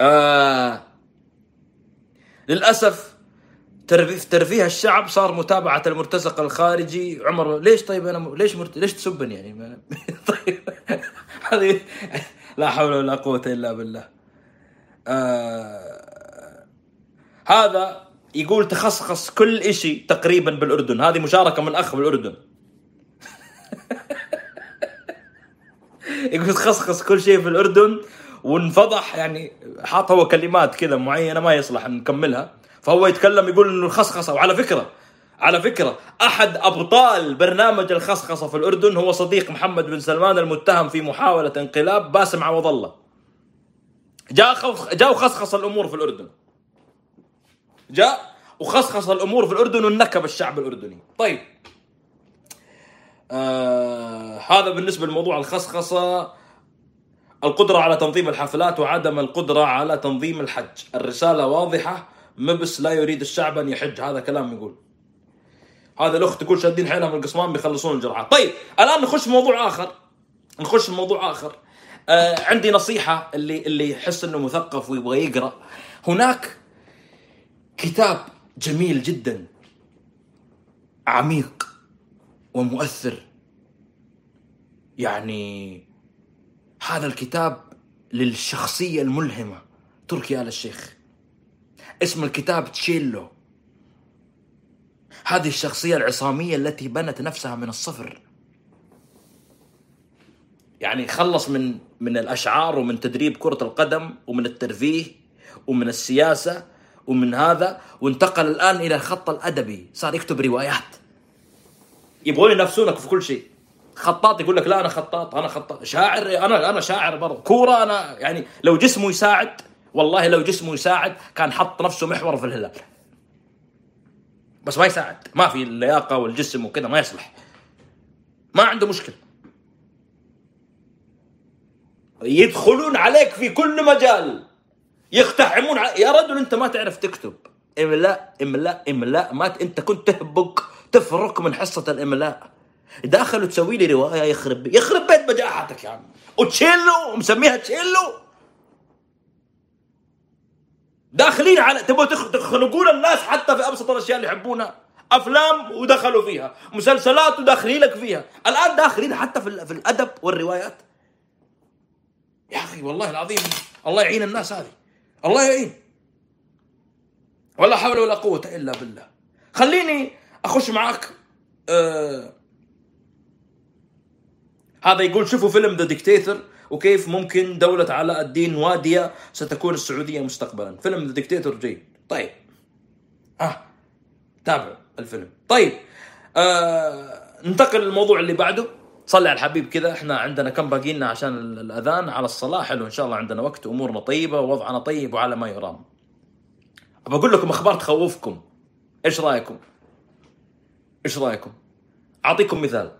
آه. للأسف ترفيه الشعب صار متابعة المرتزق الخارجي. عمر ليش طيب أنا م... ليش مرت... ليش تسبني يعني؟ ما... طيب. هذه لا حول ولا قوة إلا بالله. آه. هذا يقول تخصخص كل إشي تقريبا بالأردن. هذه مشاركة من أخ بالأردن. يقول تخصخص كل شيء في الأردن وانفضح يعني حاط هو كلمات كذا معينة ما يصلح نكملها. فهو يتكلم يقول إنه الخصخصة وعلى فكرة على فكرة أحد أبطال برنامج الخصخصة في الأردن هو صديق محمد بن سلمان المتهم في محاولة انقلاب باسم عوض الله. جاء جاء وخصخص الأمور في الأردن. جاء وخصخص الأمور في الأردن ونكب الشعب الأردني. طيب. آه هذا بالنسبة لموضوع الخصخصة. القدرة على تنظيم الحفلات وعدم القدرة على تنظيم الحج. الرسالة واضحة. مبس لا يريد الشعب أن يحج. هذا كلام يقول. هذا الأخت تقول شادين حيلهم القصمان بيخلصون الجرعات. طيب الآن نخش موضوع آخر. نخش موضوع آخر. آه عندي نصيحة اللي اللي يحس إنه مثقف ويبغى يقرأ. هناك كتاب جميل جدا عميق ومؤثر. يعني هذا الكتاب للشخصية الملهمة تركي آل الشيخ. اسم الكتاب تشيلو. هذه الشخصية العصامية التي بنت نفسها من الصفر. يعني خلص من من الأشعار ومن تدريب كرة القدم ومن الترفيه ومن السياسة ومن هذا وانتقل الآن إلى الخط الأدبي. صار يكتب روايات. يبغون ينافسونك في كل شيء. خطاط يقول لك لا أنا خطاط أنا خطاط. شاعر أنا أنا شاعر برضه. كورة أنا يعني لو جسمه يساعد والله لو جسمه يساعد كان حط نفسه محور في الهلال. بس ما يساعد. ما في اللياقة والجسم وكذا ما يصلح. ما عنده مشكلة. يدخلون عليك في كل مجال. يقتحمون. يا رجل انت ما تعرف تكتب املاء املاء املاء ما. انت كنت تهبك تفرك من حصة الاملاء داخل وتسوي لي رواية يخرب. يخرب بيت بجاحتك يا عم وتشيلو مسميها تشيلو داخلين على تبغوا تخ... تخنقون الناس حتى في أبسط الأشياء اللي يحبونها أفلام ودخلوا فيها مسلسلات وداخلين لك فيها الآن داخلين حتى في. في الأدب والروايات يا أخي والله العظيم الله يعين الناس هذه الله يعين. ولا حول ولا قوة إلا بالله. خليني أخش معك آه هذا يقول شوفوا فيلم The Dictator وكيف ممكن دولة علاء الدين وادية ستكون السعودية مستقبلا. فيلم The Dictator جيد. طيب. ها تابعوا الفيلم. طيب. آه ننتقل للموضوع اللي بعده. صلي على الحبيب كذا. إحنا عندنا كم باقي لنا عشان الأذان. على الصلاة حلو إن شاء الله. عندنا وقت. أمورنا طيبة. ووضعنا طيب وعلى ما يرام. بقول لكم أخبار تخوفكم. إيش رأيكم؟ إيش رأيكم؟ أعطيكم مثال.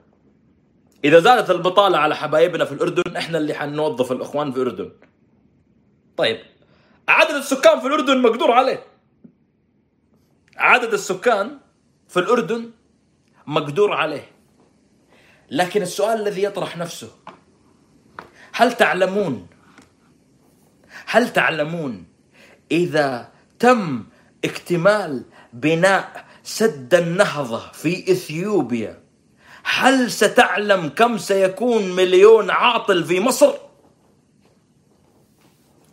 إذا زادت البطالة على حبايبنا في الأردن إحنا اللي حنوظف الإخوان في الأردن. طيب. عدد السكان في الأردن مقدور عليه. عدد السكان في الأردن مقدور عليه. لكن السؤال الذي يطرح نفسه هل تعلمون هل تعلمون إذا تم اكتمال بناء سد النهضة في إثيوبيا هل ستعلم كم سيكون مليون عاطل في مصر؟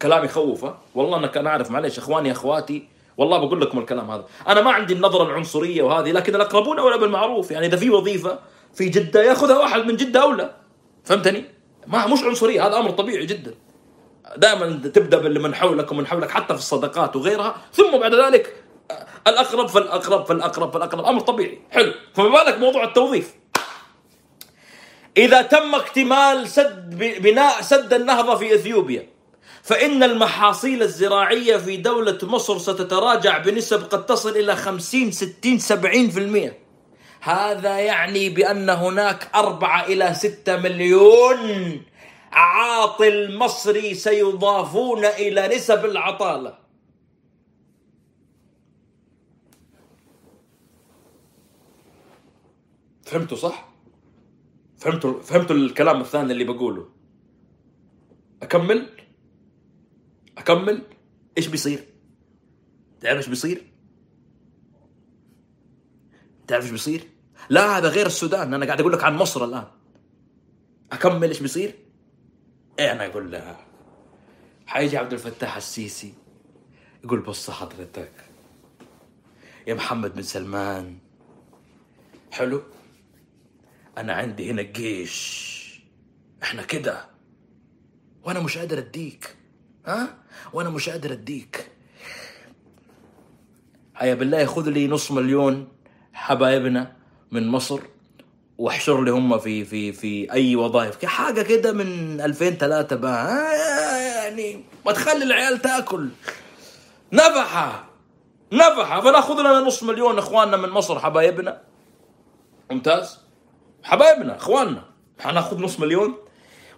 كلام يخوف؟ والله أنا كان أعرف معليش إخواني أخواتي والله بقول لكم الكلام هذا. أنا ما عندي النظرة العنصرية وهذه لكن الأقربون أولى بالمعروف. يعني إذا في وظيفة في جدة ياخذها واحد من جدة اولى فهمتني؟ ما مش عنصرية هذا أمر طبيعي جدا. دائما تبدأ باللي من حولك ومن حولك حتى في الصدقات وغيرها. ثم بعد ذلك الأقرب فالأقرب فالأقرب فالأقرب. أمر طبيعي. حلو. فما بالك موضوع التوظيف؟ إذا تم اكتمال سد بناء سد النهضة في إثيوبيا فإن المحاصيل الزراعية في دولة مصر ستتراجع بنسب قد تصل إلى 50 60 70% هذا يعني بأن هناك أربعة إلى ستة مليون عاطل مصري سيضافون إلى نسب العطالة فهمتوا صح؟ فهمتوا فهمتوا الكلام الثاني اللي بقوله أكمل؟ أكمل؟ إيش بيصير؟ تعرف إيش بيصير؟ تعرف إيش بيصير؟ لا هذا غير السودان. أنا قاعد أقول لك عن مصر الآن. أكمل إيش بيصير؟ إيه أنا أقول لها حيجي عبد الفتاح السيسي يقول بص حضرتك يا محمد بن سلمان حلو؟ أنا عندي هنا الجيش. إحنا كده. وأنا مش قادر أديك. ها؟ وأنا مش قادر أديك. هيا بالله خذ لي نص مليون حبايبنا. من مصر واحشر لي هم في في في أي وظائف. حاجة كده من 2000 3 بقى. ها؟ يعني ما تخلي العيال تاكل. نفحة. نفحة. فناخذ لنا نص مليون إخواننا من مصر حبايبنا. ممتاز؟ حبايبنا إخواننا. حناخذ نص مليون.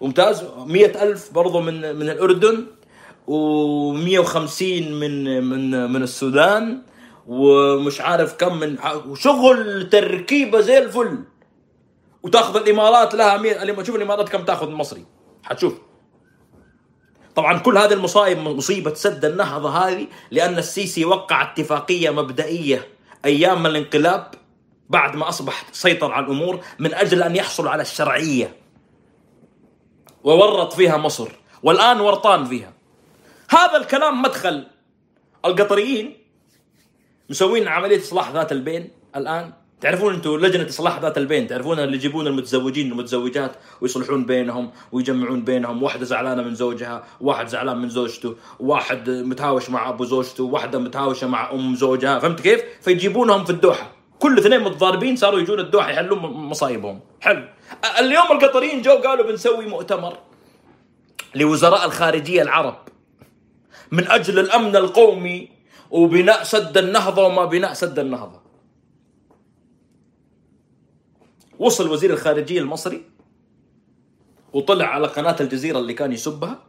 ممتاز؟ مية ألف برضو من من الأردن و150 من من من السودان. ومش عارف كم من وشغل تركيبة زي الفل. وتاخذ الإمارات لها 100 لما تشوف الإمارات كم تاخذ المصري حتشوف. طبعا كل هذه المصايب مصيبة سد النهضة هذه لأن السيسي وقع اتفاقية مبدئية أيام الانقلاب بعد ما أصبح سيطر على الأمور من أجل أن يحصل على الشرعية. وورط فيها مصر والآن ورطان فيها. هذا الكلام مدخل القطريين. مسوين عملية إصلاح ذات البين الآن. تعرفون أنتم لجنة إصلاح ذات البين تعرفون اللي يجيبون المتزوجين والمتزوجات ويصلحون بينهم ويجمعون بينهم. واحدة زعلانة من زوجها واحد زعلان من زوجته واحد متهاوش مع أبو زوجته واحدة متهاوشة مع أم زوجها. فهمت كيف؟ فيجيبونهم في الدوحة. كل اثنين متضاربين صاروا يجون الدوحة يحلون مصايبهم. حلو. اليوم القطريين جو قالوا بنسوي مؤتمر لوزراء الخارجية العرب من أجل الأمن القومي وبناء سد النهضة وما بناء سد النهضة. وصل وزير الخارجية المصري وطلع على قناة الجزيرة اللي كان يسبها.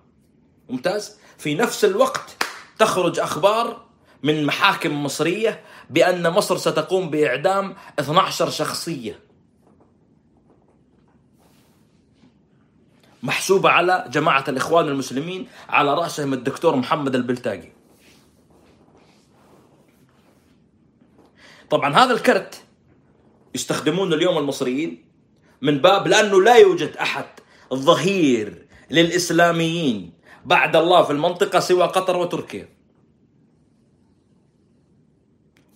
ممتاز. في نفس الوقت تخرج أخبار من محاكم مصرية بأن مصر ستقوم بإعدام 12 شخصية. محسوبة على جماعة الإخوان المسلمين على رأسهم الدكتور محمد البلتاجي طبعا هذا الكرت يستخدمونه اليوم المصريين من باب لأنه لا يوجد أحد ظهير للإسلاميين بعد الله في المنطقة سوى قطر وتركيا.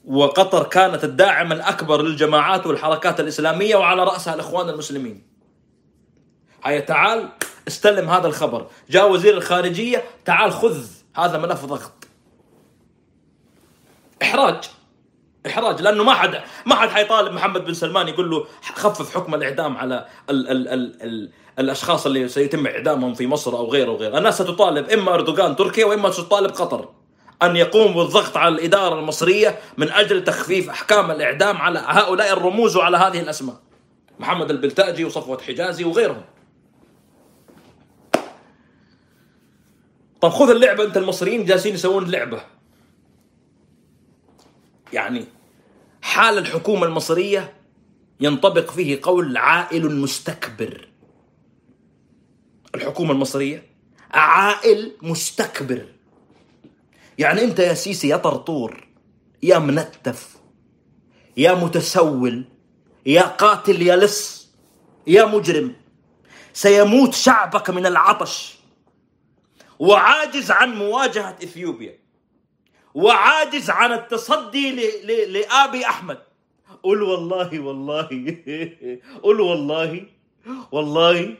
وقطر كانت الداعم الأكبر للجماعات والحركات الإسلامية وعلى رأسها الإخوان المسلمين. هيا تعال استلم هذا الخبر. جاء وزير الخارجية تعال خذ هذا ملف ضغط إحراج. إحراج لأنه ما حد ما حد حيطالب محمد بن سلمان يقول له خفف حكم الإعدام على ال ال ال ال الأشخاص اللي سيتم إعدامهم في مصر أو غيره وغيره. الناس ستطالب إما أردوغان تركيا وإما ستطالب قطر أن يقوم بالضغط على الإدارة المصرية من أجل تخفيف أحكام الإعدام على هؤلاء الرموز وعلى هذه الأسماء. محمد البلتاجي وصفوة حجازي وغيرهم. طب خذ اللعبة أنت المصريين جالسين يسوون لعبة. يعني حال الحكومة المصرية ينطبق فيه قول عائل مستكبر. الحكومة المصرية عائل مستكبر. يعني أنت يا سيسي يا طرطور يا منتف يا متسول يا قاتل يا لص يا مجرم سيموت شعبك من العطش. وعاجز عن مواجهة إثيوبيا. وعاجز عن التصدي لآبي أحمد. قل والله والله. قل والله والله.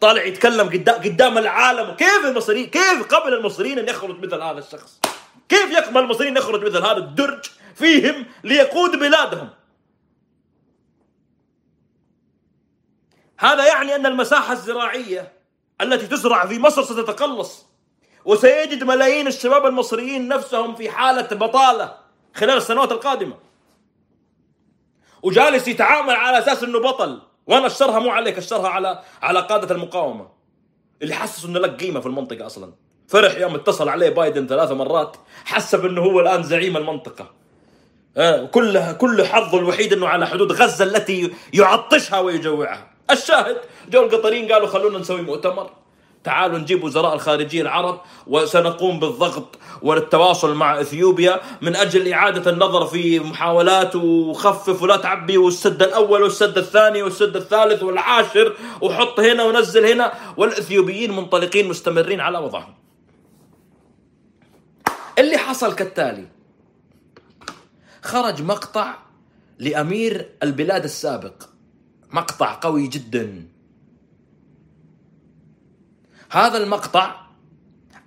طالع يتكلم قدام قدام العالم. كيف المصريين كيف قبل المصريين أن يخرج مثل هذا الشخص؟ كيف يقبل المصريين يخرج مثل هذا الدرج فيهم ليقود بلادهم؟ هذا يعني أن المساحة الزراعية التي تزرع في مصر ستتقلص. وسيجد ملايين الشباب المصريين نفسهم في حالة بطالة خلال السنوات القادمة. وجالس يتعامل على أساس أنه بطل وأنا أشرها مو عليك أشرها على على قادة المقاومة اللي حسس أنه لك قيمة في المنطقة أصلا. فرح يوم اتصل عليه بايدن ثلاث مرات حسب أنه هو الآن زعيم المنطقة. آه، كل كل حظه الوحيد إنه على حدود غزة التي يعطشها ويجوعها. الشاهد جو القطريين قالوا خلونا نسوي مؤتمر. تعالوا نجيب وزراء الخارجية العرب وسنقوم بالضغط والتواصل مع إثيوبيا من أجل إعادة النظر في محاولات وخفف ولا تعبي والسد الأول والسد الثاني والسد الثالث والعاشر وحط هنا ونزل هنا والإثيوبيين منطلقين مستمرين على وضعهم. اللي حصل كالتالي خرج مقطع لأمير البلاد السابق مقطع قوي جدا هذا المقطع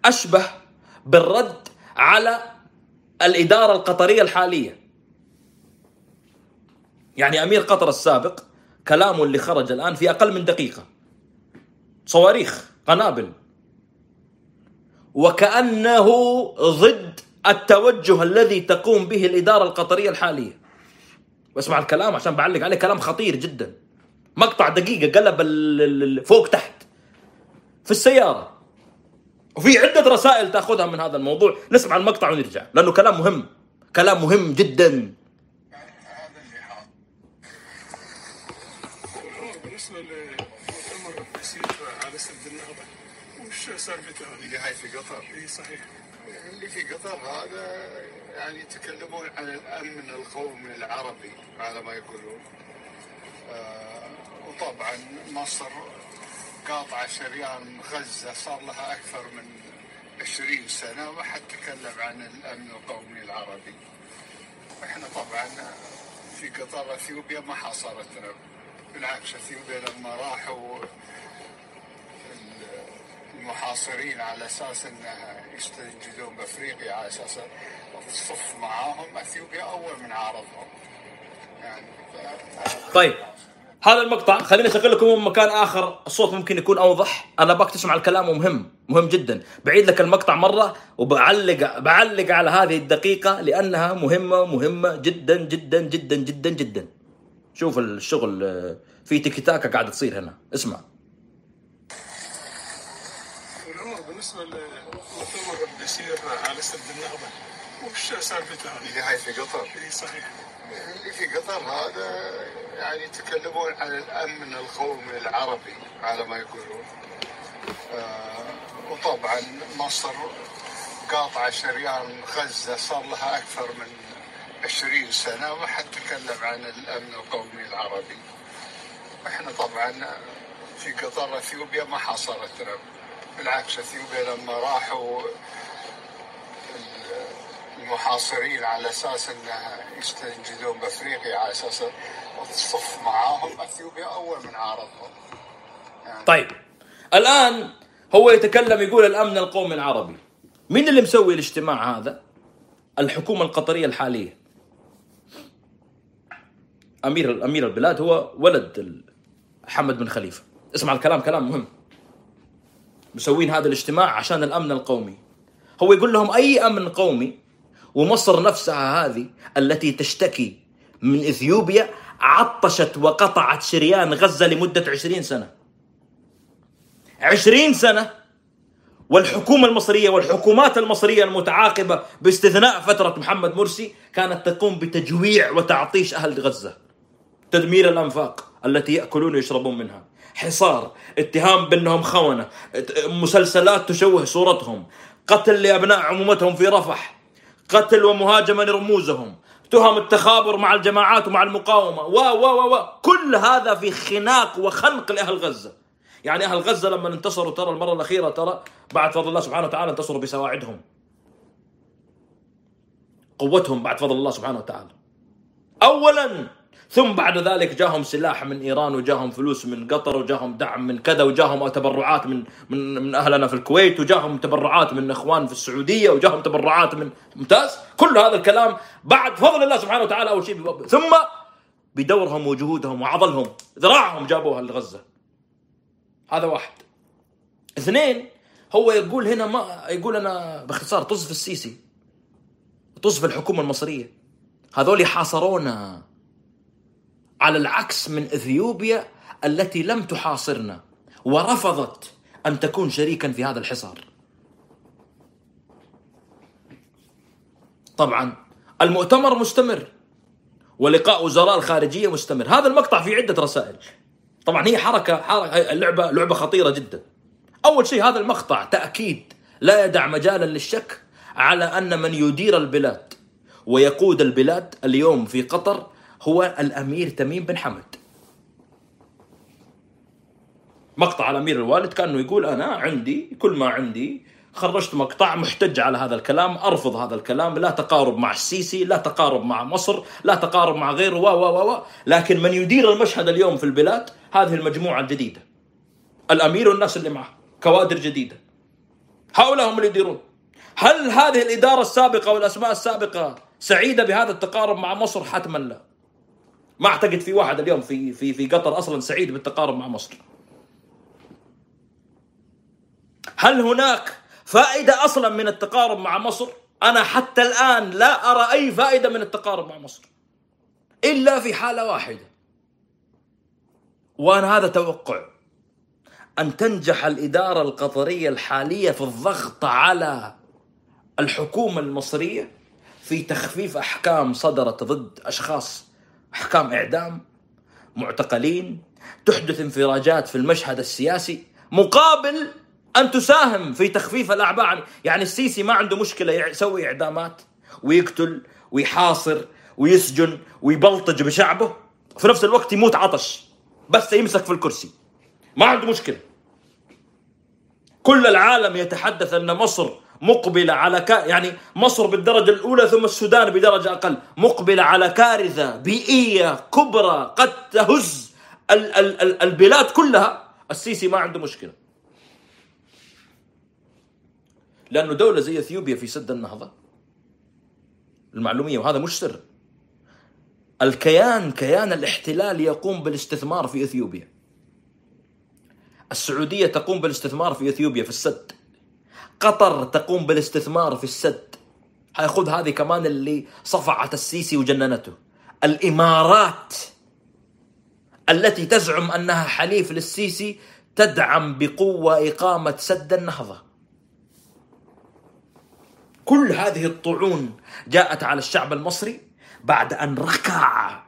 أشبه بالرد على الإدارة القطرية الحالية. يعني أمير قطر السابق كلامه اللي خرج الآن في أقل من دقيقة. صواريخ قنابل. وكأنه ضد التوجه الذي تقوم به الإدارة القطرية الحالية. واسمع الكلام عشان بعلق عليه كلام خطير جدا. مقطع دقيقة قلب فوق تحت. في السيارة. وفي عدة رسائل تأخذها من هذا الموضوع. نسمع المقطع ونرجع لأنه كلام مهم. كلام مهم جدا. بالنسبة للمؤتمر يصير على سد النهضه وش سالفته هذه؟ اللي هاي في قطر اي صحيح اللي في قطر هذا يعني يتكلمون عن الامن القومي العربي على ما يقولون آه وطبعا مصر قاطعه شريان غزة صار لها أكثر من 20 سنة وما حد تكلم عن الأمن القومي العربي. إحنا طبعا في قطر إثيوبيا ما حاصرتنا بالعكس إثيوبيا لما راحوا المحاصرين على أساس انها يستنجدون بأفريقيا على أساس الصف معاهم إثيوبيا أول من عارضهم. يعني طيب هذا المقطع خليني أشغل لكم من مكان آخر. الصوت ممكن يكون أوضح. أنا باك تسمع الكلام ومهم مهم جدا. بعيد لك المقطع مرة وبعلق بعلق على هذه الدقيقة لأنها مهمة مهمة جدا جدا جدا جدا جدا. شوف الشغل آه، في تيكي تاكا قاعدة تصير هنا. اسمع. بالنسبة للمؤتمر يصير على سد النهضة. وش سالفته هذه؟ اللي هاي في قطر. اي صحيح. اللي في قطر هذا يعني يتكلمون عن الأمن القومي العربي على ما يقولون. آه وطبعا مصر قاطعة شريان غزة صار لها أكثر من 20 سنة وما حد تكلم عن الأمن القومي العربي. إحنا طبعا في قطر إثيوبيا ما حاصرتنا بالعكس إثيوبيا لما راحوا المحاصرين على أساس انها يستنجدون بأفريقيا على أساس الصف معاهم. أثيوبيا أول من عارضهم طيب الآن هو يتكلم يقول الأمن القومي العربي. مين اللي مسوي الاجتماع هذا؟ الحكومة القطرية الحالية. أمير أمير البلاد هو ولد حمد بن خليفة. اسمع الكلام كلام مهم. مسوين هذا الاجتماع عشان الأمن القومي. هو يقول لهم أي أمن قومي ومصر نفسها هذه التي تشتكي من إثيوبيا عطشت وقطعت شريان غزة لمدة عشرين سنة. عشرين سنة والحكومة المصرية والحكومات المصرية المتعاقبة باستثناء فترة محمد مرسي كانت تقوم بتجويع وتعطيش أهل غزة. تدمير الأنفاق التي يأكلون ويشربون منها. حصار اتهام بأنهم خونة ات- مسلسلات تشوه صورتهم قتل لأبناء عمومتهم في رفح. قتل ومهاجمة لرموزهم تهم التخابر مع الجماعات ومع المقاومة. و و و. كل هذا في خناق وخنق لأهل غزة. يعني أهل غزة لما انتصروا ترى المرة الأخيرة ترى بعد فضل الله سبحانه وتعالى انتصروا بسواعدهم. قوتهم بعد فضل الله سبحانه وتعالى. اولا ثم بعد ذلك جاهم سلاح من إيران وجاهم فلوس من قطر وجاهم دعم من كذا وجاهم تبرعات من من من أهلنا في الكويت وجاهم تبرعات من إخوان في السعودية وجاهم تبرعات من ممتاز. كل هذا الكلام بعد فضل الله سبحانه وتعالى أول شيء ثم بدورهم وجهودهم وعضلهم ذراعهم جابوها لغزة. هذا واحد. اثنين هو يقول هنا ما يقول أنا باختصار طز في السيسي طز في الحكومة المصرية. هذول حاصرونا. على العكس من إثيوبيا التي لم تحاصرنا ورفضت أن تكون شريكا في هذا الحصار. طبعا المؤتمر مستمر ولقاء وزراء الخارجية مستمر. هذا المقطع فيه عدة رسائل. طبعا هي حركة حركة اللعبه لعبة خطيرة جدا. أول شيء هذا المقطع تأكيد لا يدع مجالا للشك على أن من يدير البلاد ويقود البلاد اليوم في قطر هو الأمير تميم بن حمد. مقطع الامير الوالد كأنه يقول أنا عندي كل ما عندي خرجت مقطع محتج على هذا الكلام أرفض هذا الكلام لا تقارب مع السيسي لا تقارب مع مصر لا تقارب مع غيره و و و. لكن من يدير المشهد اليوم في البلاد هذه المجموعة الجديدة. الأمير والناس اللي معه كوادر جديدة. هؤلاء هم اللي يديرون. هل هذه الإدارة السابقة والأسماء السابقة سعيدة بهذا التقارب مع مصر؟ حتما لا. ما اعتقد في واحد اليوم في في في قطر أصلا سعيد بالتقارب مع مصر. هل هناك فائدة أصلا من التقارب مع مصر؟ أنا حتى الآن لا أرى أي فائدة من التقارب مع مصر إلا في حالة واحدة. وأنا هذا توقع أن تنجح الإدارة القطرية الحالية في الضغط على الحكومة المصرية في تخفيف أحكام صدرت ضد أشخاص أحكام إعدام معتقلين تحدث انفراجات في المشهد السياسي مقابل أن تساهم في تخفيف الأعباء. يعني السيسي ما عنده مشكلة يسوي إعدامات ويقتل ويحاصر ويسجن ويبلطج بشعبه. في نفس الوقت يموت عطش بس يمسك في الكرسي. ما عنده مشكلة. كل العالم يتحدث أن مصر مقبله على ك... يعني مصر بالدرجة الأولى ثم السودان بدرجة أقل. مقبله على كارثة بيئية كبرى قد تهز ال... ال... ال... البلاد كلها. السيسي ما عنده مشكلة. لأنه دولة زي إثيوبيا في سد النهضة. المعلومية وهذا مش سر. الكيان كيان الاحتلال يقوم بالاستثمار في إثيوبيا. السعودية تقوم بالاستثمار في إثيوبيا في السد. قطر تقوم بالاستثمار في السد. خذ هذه كمان اللي صفعت السيسي وجننته. الإمارات التي تزعم أنها حليف للسيسي تدعم بقوة إقامة سد النهضة. كل هذه الطعون جاءت على الشعب المصري بعد أن ركع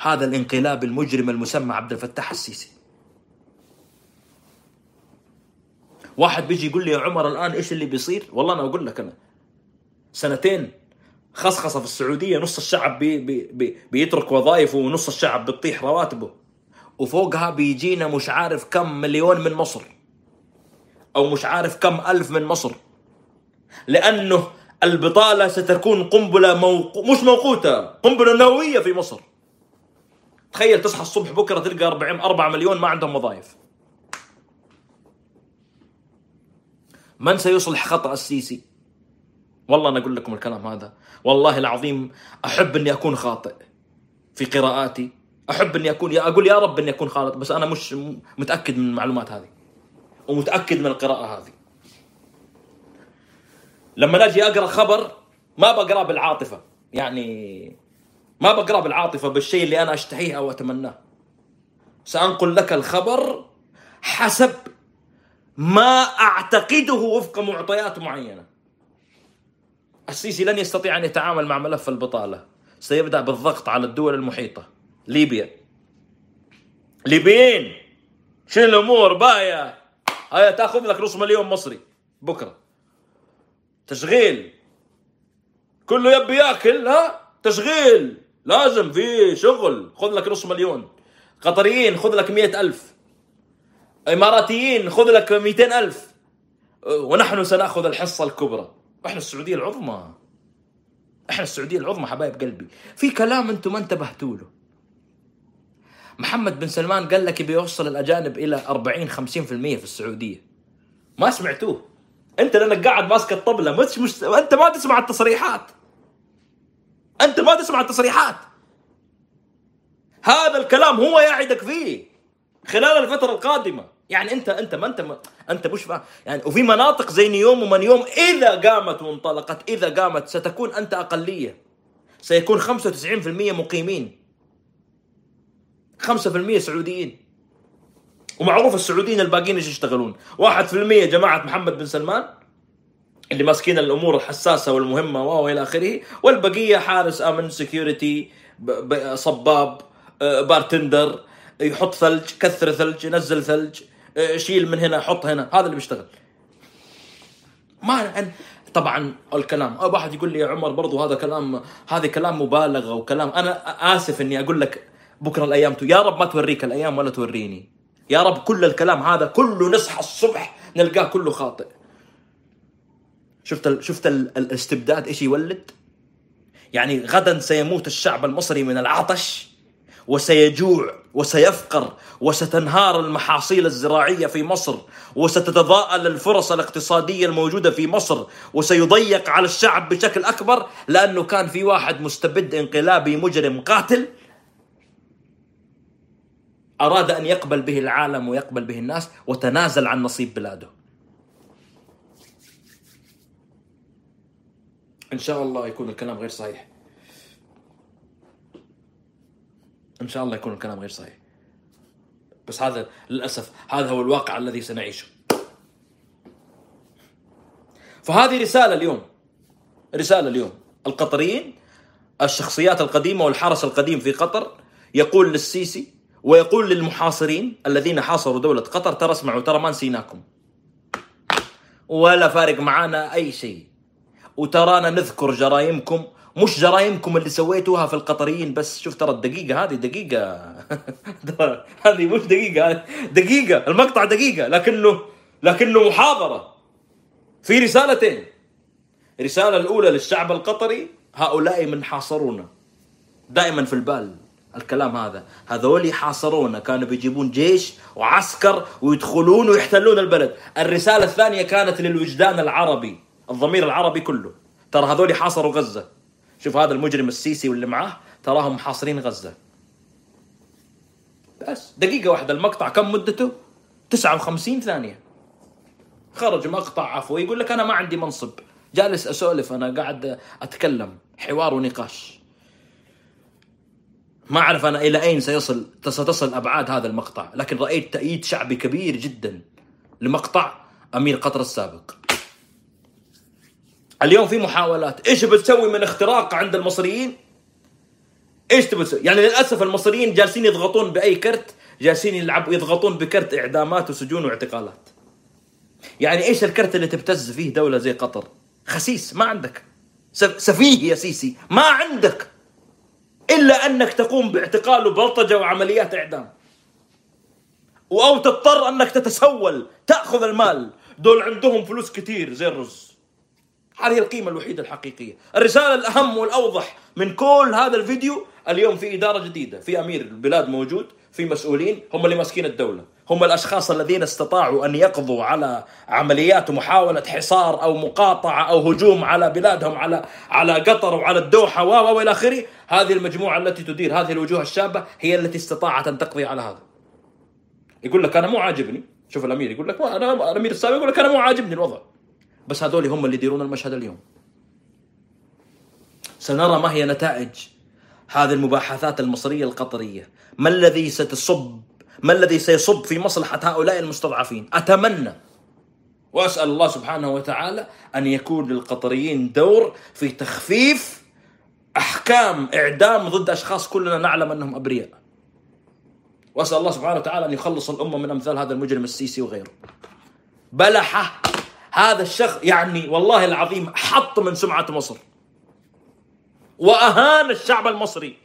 هذا الانقلاب المجرم المسمى عبد الفتاح السيسي. واحد بيجي يقول لي يا عمر الآن إيش اللي بيصير؟ والله أنا أقول لك أنا. سنتين خصخصة في السعودية نص الشعب بي بي بي بيترك وظائفه ونص الشعب بتطيح رواتبه. وفوقها بيجينا مش عارف كم مليون من مصر. أو مش عارف كم ألف من مصر. لأنه البطالة ستكون قنبلة موقو... مش موقوتة قنبلة نووية في مصر. تخيل تصحى الصبح بكرة تلقى 40 4 مليون ما عندهم وظائف. من سيصلح خطأ السيسي؟ والله أنا أقول لكم الكلام هذا. والله العظيم أحب أني أكون خاطئ في قراءاتي. أحب أني اكون يا أقول يا رب أني أكون خاطئ بس أنا مش متأكد من المعلومات هذه. ومتأكد من القراءة هذه. لما أجي أقرأ خبر ما بقراه بالعاطفة. يعني ما بقراه بالعاطفة بالشيء اللي أنا أشتهيه أو أتمناه. سأنقل لك الخبر حسب ما أعتقده وفق معطيات معينة. السيسي لن يستطيع أن يتعامل مع ملف البطالة. سيبدأ بالضغط على الدول المحيطة. ليبيا. ليبيين! شنو الأمور؟ باية! هيا تأخذ لك نص مليون مصري. بكرة. تشغيل. كله يبي يأكل ها؟ تشغيل. لازم في شغل. خذ لك نص مليون. قطريين خذ لك مئة ألف. إماراتيين خذ لك مئتين ألف. ونحن سنأخذ الحصة الكبرى. إحنا السعودية العظمى. إحنا السعودية العظمى حبايب قلبي. في كلام أنتم ما انتبهتوا له. محمد بن سلمان قال لك بيوصل الأجانب إلى 40 50% في السعودية. ما سمعتوه. أنت لأنك قاعد ماسك الطبلة مش مش أنت ما تسمع التصريحات. أنت ما تسمع التصريحات. هذا الكلام هو يعدك فيه. خلال الفترة القادمة. يعني انت انت ما انت ما انت مش فاهم يعني وفي مناطق زي نيوم ومنيوم إذا قامت وانطلقت إذا قامت ستكون أنت أقلية. سيكون 95% مقيمين. 5% سعوديين. ومعروف السعوديين الباقيين إيش يشتغلون؟ 1% جماعة محمد بن سلمان اللي ماسكين الأمور الحساسة والمهمة وإلى آخره والبقية حارس أمن security صباب آه، bartender يحط ثلج كثر ثلج ينزل ثلج. آه، شيل من هنا حط هنا. هذا اللي بيشتغل. ما طبعا الكلام. واحد يقول لي يا عمر برضو هذا كلام هذا كلام مبالغة وكلام. أنا آسف إني أقول لك بكرة الأيام يا رب ما توريك الأيام ولا توريني. يا رب كل الكلام هذا كله نصحى الصبح نلقاه كله خاطئ. شفت ال... شفت ال... الاستبداد إيش يولد؟ يعني غدا سيموت الشعب المصري من العطش وسيجوع وسيفقر وستنهار المحاصيل الزراعية في مصر وستتضاءل الفرص الاقتصادية الموجودة في مصر وسيضيق على الشعب بشكل أكبر لأنه كان في واحد مستبد انقلابي مجرم قاتل أراد أن يقبل به العالم ويقبل به الناس وتنازل عن نصيب بلاده. إن شاء الله يكون الكلام غير صحيح. إن شاء الله يكون الكلام غير صحيح. بس هذا للأسف هذا هو الواقع الذي سنعيشه. فهذه رسالة اليوم رسالة اليوم القطريين الشخصيات القديمة والحرس القديم في قطر يقول للسيسي ويقول للمحاصرين الذين حاصروا دولة قطر ترى اسمعوا ترى ما نسيناكم ولا فارق معانا أي شيء وترانا نذكر جرائمكم مش جرائمكم اللي سويتوها في القطريين بس شوف ترى الدقيقة هذه دقيقة. هذه مش دقيقة دقيقة المقطع دقيقة لكنه لكنه محاضرة في رسالتين. الرسالة الأولى للشعب القطري هؤلاء من حاصرونا. دائما في البال الكلام هذا. هذول يحاصرونا كانوا بيجيبون جيش وعسكر ويدخلون ويحتلون البلد. الرسالة الثانية كانت للوجدان العربي الضمير العربي كله. ترى هذول حاصروا غزة. شوف هذا المجرم السيسي واللي معاه تراهم محاصرين غزة. بس. دقيقة واحدة المقطع كم مدته؟ 59 ثانية. خرج مقطع عفوي يقول لك أنا ما عندي منصب. جالس أسولف أنا قاعد أتكلم حوار ونقاش. ما أعرف أنا إلى أين سيصل ستصل أبعاد هذا المقطع، لكن رأيت تأييد شعبي كبير جدا لمقطع أمير قطر السابق. اليوم في محاولات، إيش بتسوي من اختراق عند المصريين؟ إيش تبي تسوي؟ يعني للأسف المصريين جالسين يضغطون بأي كرت، جالسين يلعبوا يضغطون بكرت إعدامات وسجون واعتقالات. يعني إيش الكرت اللي تبتز فيه دولة زي قطر؟ خسيس ما عندك. سفيه يا سيسي، ما عندك. إلا أنك تقوم باعتقال وبلطجة وعمليات إعدام أو تضطر أنك تتسول تأخذ المال دول عندهم فلوس كثير زي الرز هذه القيمة الوحيدة الحقيقية. الرسالة الأهم والأوضح من كل هذا الفيديو اليوم في إدارة جديدة في أمير البلاد موجود في مسؤولين هم اللي ماسكين الدولة. هم الأشخاص الذين استطاعوا أن يقضوا على عمليات محاولة حصار أو مقاطعة أو هجوم على بلادهم على على قطر وعلى الدوحة و وإلى آخره. هذه المجموعة التي تدير هذه الوجوه الشابة هي التي استطاعت أن تقضي على هذا. يقول لك أنا مو عاجبني. شوف الأمير يقول لك أنا الأمير السابق يقول لك أنا مو عاجبني الوضع. بس هذول هم اللي يديرون المشهد اليوم. سنرى ما هي نتائج هذه المباحثات المصرية القطرية. ما الذي ستصب ما الذي سيصب في مصلحة هؤلاء المستضعفين؟ أتمنى وأسأل الله سبحانه وتعالى أن يكون للقطريين دور في تخفيف أحكام إعدام ضد أشخاص كلنا نعلم أنهم أبرياء. وأسأل الله سبحانه وتعالى أن يخلص الأمة من أمثال هذا المجرم السيسي وغيره. بلحة هذا الشخص يعني والله العظيم حط من سمعة مصر. وأهان الشعب المصري.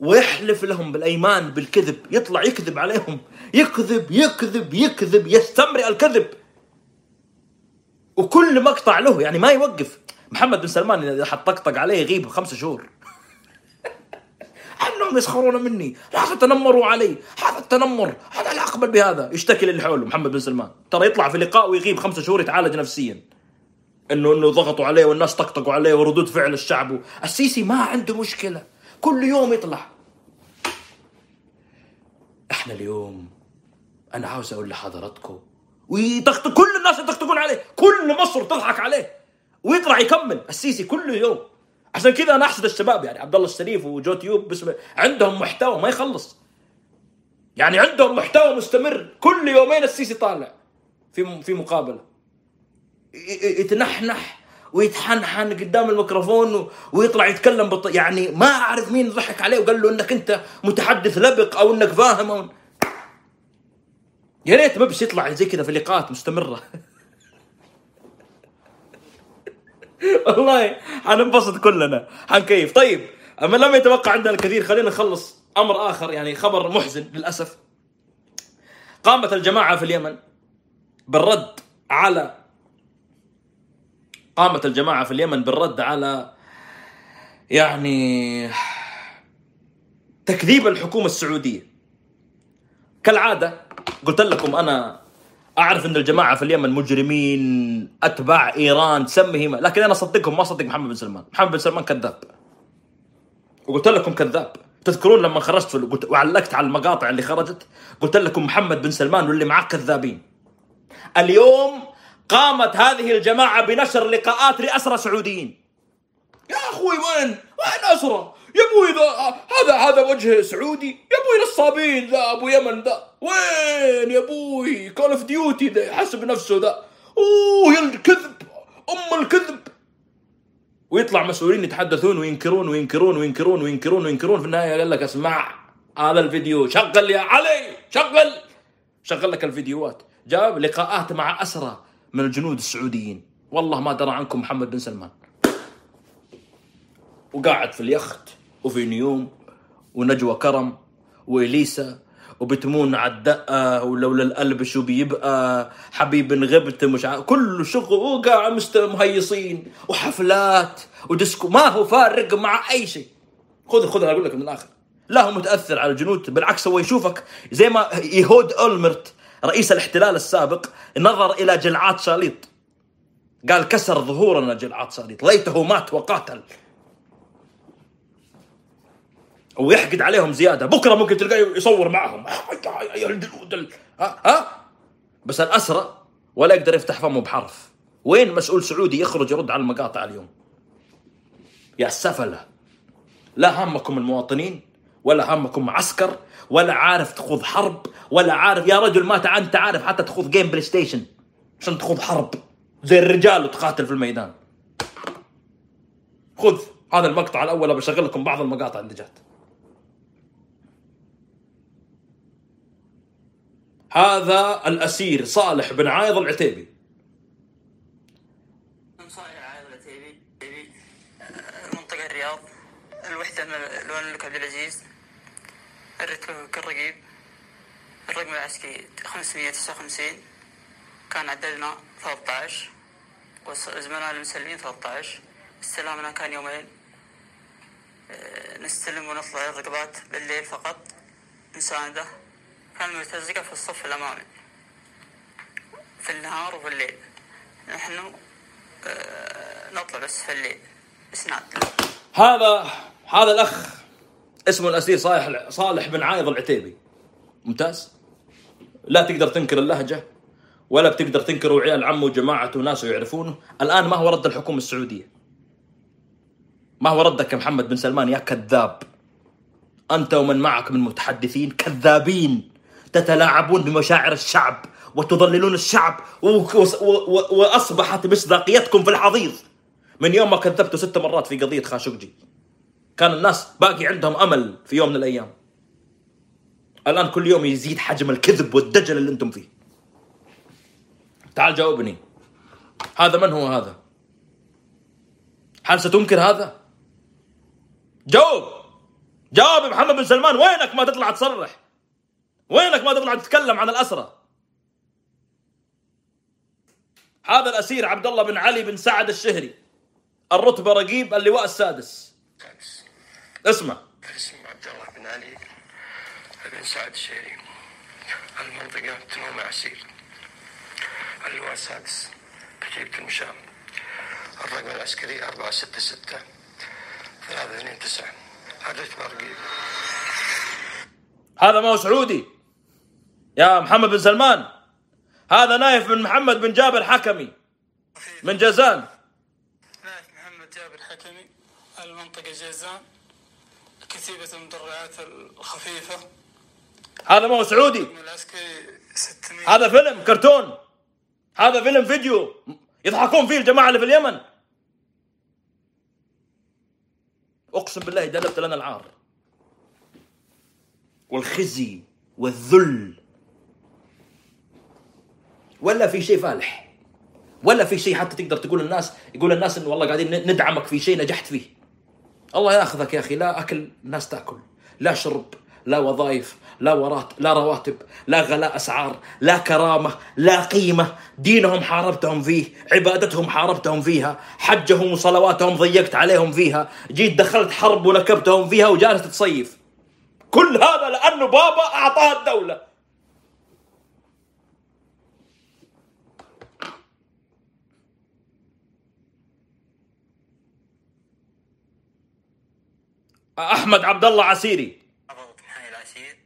ويحلف لهم بالأيمان بالكذب. يطلع يكذب عليهم. يكذب يكذب يكذب يستمرئ الكذب. وكل مقطع له يعني ما يوقف. محمد بن سلمان إذا حطقطق عليه يغيب خمسة شهور. أنهم يسخرون مني. لا تتنمروا علي. هذا التنمر. هذا لا أقبل بهذا. يشتكي للي حوله محمد بن سلمان. ترى يطلع في لقاء ويغيب خمسة شهور يتعالج نفسيا. انه إنه ضغطوا عليه والناس طقطقوا عليه وردود فعل الشعب. السيسي ما عنده مشكلة. كل يوم يطلع. إحنا اليوم أنا عاوز أقول لحضراتكم ويطقطق كل الناس يطقطقون عليه. كل مصر تضحك عليه. ويطلع يكمل. السيسي كل يوم. عشان كذا أنا أحسد الشباب يعني عبد الله الشريف وجو تيوب بسم عندهم محتوى ما يخلص. يعني عندهم محتوى مستمر كل يومين السيسي طالع في في مقابلة. يتنحنح ويتحنحن قدام الميكروفون ويطلع يتكلم بط... يعني ما أعرف مين ضحك عليه وقال له إنك أنت متحدث لبق أو إنك فاهم. أو يا ريت مبس يطلع زي كذا في لقاءات مستمرة. والله حننبسط كلنا حنكيف. طيب أما لم يتوقع عندنا الكثير خلينا نخلص أمر آخر يعني خبر محزن للأسف. قامت الجماعة في اليمن بالرد على قامت الجماعة في اليمن بالرد على يعني تكذيب الحكومة السعودية. كالعادة قلت لكم أنا أعرف إن الجماعة في اليمن مجرمين أتباع إيران سمهم لكن أنا أصدقهم ما أصدق محمد بن سلمان. محمد بن سلمان كذاب. وقلت لكم كذاب. تذكرون لما خرجت قلت وعلقت على المقاطع اللي خرجت قلت لكم محمد بن سلمان واللي معاه كذابين. اليوم قامت هذه الجماعة بنشر لقاءات لأسرى سعوديين. يا أخوي وين؟ وين أسرى؟ يا أبوي ذا هذا هذا وجه سعودي. يا أبوي نصابين ذا أبو يمن ذا. وين يا أبوي؟ Call of Duty ذا يحسب نفسه ذا. أوه يا الكذب أم الكذب. ويطلع مسؤولين يتحدثون وينكرون وينكرون وينكرون وينكرون وينكرون. في النهاية قال لك اسمع هذا الفيديو شغل يا علي شغل. شغل لك الفيديوهات. جاب لقاءات مع أسرى من الجنود السعوديين. والله ما درى عنكم محمد بن سلمان. وقاعد في اليخت. وفي نيوم ونجوى كرم وإليسا وبتمون على الدقة ولولا القلب شو بيبقى. حبيب غبت مش ع... كله شغل وقاعد مست مهيصين وحفلات وديسكو. ما هو فارق مع أي شيء. خذ خذ أقول لك من الآخر. لا هو متأثر على الجنود بالعكس هو يشوفك زي ما يهود أولمرت رئيس الاحتلال السابق نظر إلى جلعات شاليط. قال كسر ظهورنا جلعات شاليط. ليته مات وقاتل. ويحقد عليهم زيادة. بكرة ممكن تلقاه يصور معهم. ال- ها ها؟ بس الاسرى ولا يقدر يفتح فمه بحرف. وين مسؤول سعودي يخرج يرد على المقاطع اليوم؟ يا السفلة. لا همكم المواطنين ولا همكم عسكر ولا عارف تخوض حرب ولا عارف يا رجل ما أنت عارف حتى تخوض game PlayStation عشان تخوض حرب؟ زي الرجال وتقاتل في الميدان. خذ هذا المقطع الأول بشغل لكم بعض المقاطع اللي جات. هذا الأسير صالح بن عايض العتيبي. صاير عائلة تيبي تيبي منطقة الرياض الوحدة لون الملك عبد العزيز. الرتبة كالرقيب الرقم العسكري 559 كان عددنا 13 وزملاء المسلمين 13 استلامنا كان يومين. آه، نستلم ونطلع الرقبات بالليل فقط. مساندة كان مرتزقة في الصف الأمامي. في النهار وفي الليل. نحن آه، نطلع بس في الليل. إسناد. هذا هذا الأخ اسمه الأسير صالح صالح بن عايض العتيبي. ممتاز؟ لا تقدر تنكر اللهجة ولا بتقدر تنكر عيال عمه وجماعته وناسه يعرفونه. الآن ما هو رد الحكومة السعودية؟ ما هو ردك يا محمد بن سلمان يا كذاب؟ أنت ومن معك من متحدثين كذابين. تتلاعبون بمشاعر الشعب وتضللون الشعب وأصبحت مصداقيتكم في الحضيض. من يوم ما كذبتوا ست مرات في قضية خاشقجي كان الناس باقي عندهم أمل في يوم من الأيام. الآن كل يوم يزيد حجم الكذب والدجل اللي أنتم فيه. تعال جاوبني. هذا من هو هذا؟ هل ستنكر هذا؟ جاوب! جاوب محمد بن سلمان وينك ما تطلع تصرح؟ وينك ما تطلع تتكلم عن الاسرى هذا الأسير عبد الله بن علي بن سعد الشهري الرتبة رقيب اللواء السادس. اسمع. اسم عبد الله بن علي بن سعد الشهري. المنطقة تنوم عسير اللواء السادس كتيبة المشام. الرقم العسكري أربعة ستة ستة ثلاثة اثنين تسعة. الرتبة رقيب. هذا ما هو سعودي. يا محمد بن سلمان. هذا نايف من محمد بن جابر حكمي. من جازان. نايف محمد جابر حكمي المنطقة جازان كتيبة المدرعات الخفيفة. هذا ما هو سعودي. من العسكري 600 هذا فيلم كرتون. هذا فيلم فيديو يضحكون فيه الجماعة اللي في اليمن. أقسم بالله جلبت لنا العار. والخزي والذل. ولا في شيء فالح. ولا في شيء حتى تقدر تقول الناس يقول الناس إنه والله قاعدين ندعمك في شيء نجحت فيه. الله ياخذك يا أخي لا أكل الناس تأكل. لا شرب لا وظائف لا ورات لا رواتب لا غلاء أسعار لا كرامة لا قيمة. دينهم حاربتهم فيه عبادتهم حاربتهم فيها حجهم وصلواتهم ضيقت عليهم فيها جيت دخلت حرب ونكبتهم فيها وجالس تصيف كل هذا لأنه بابا اعطاها الدولة. أحمد عبد الله عسيري. محافظة محاي العسير.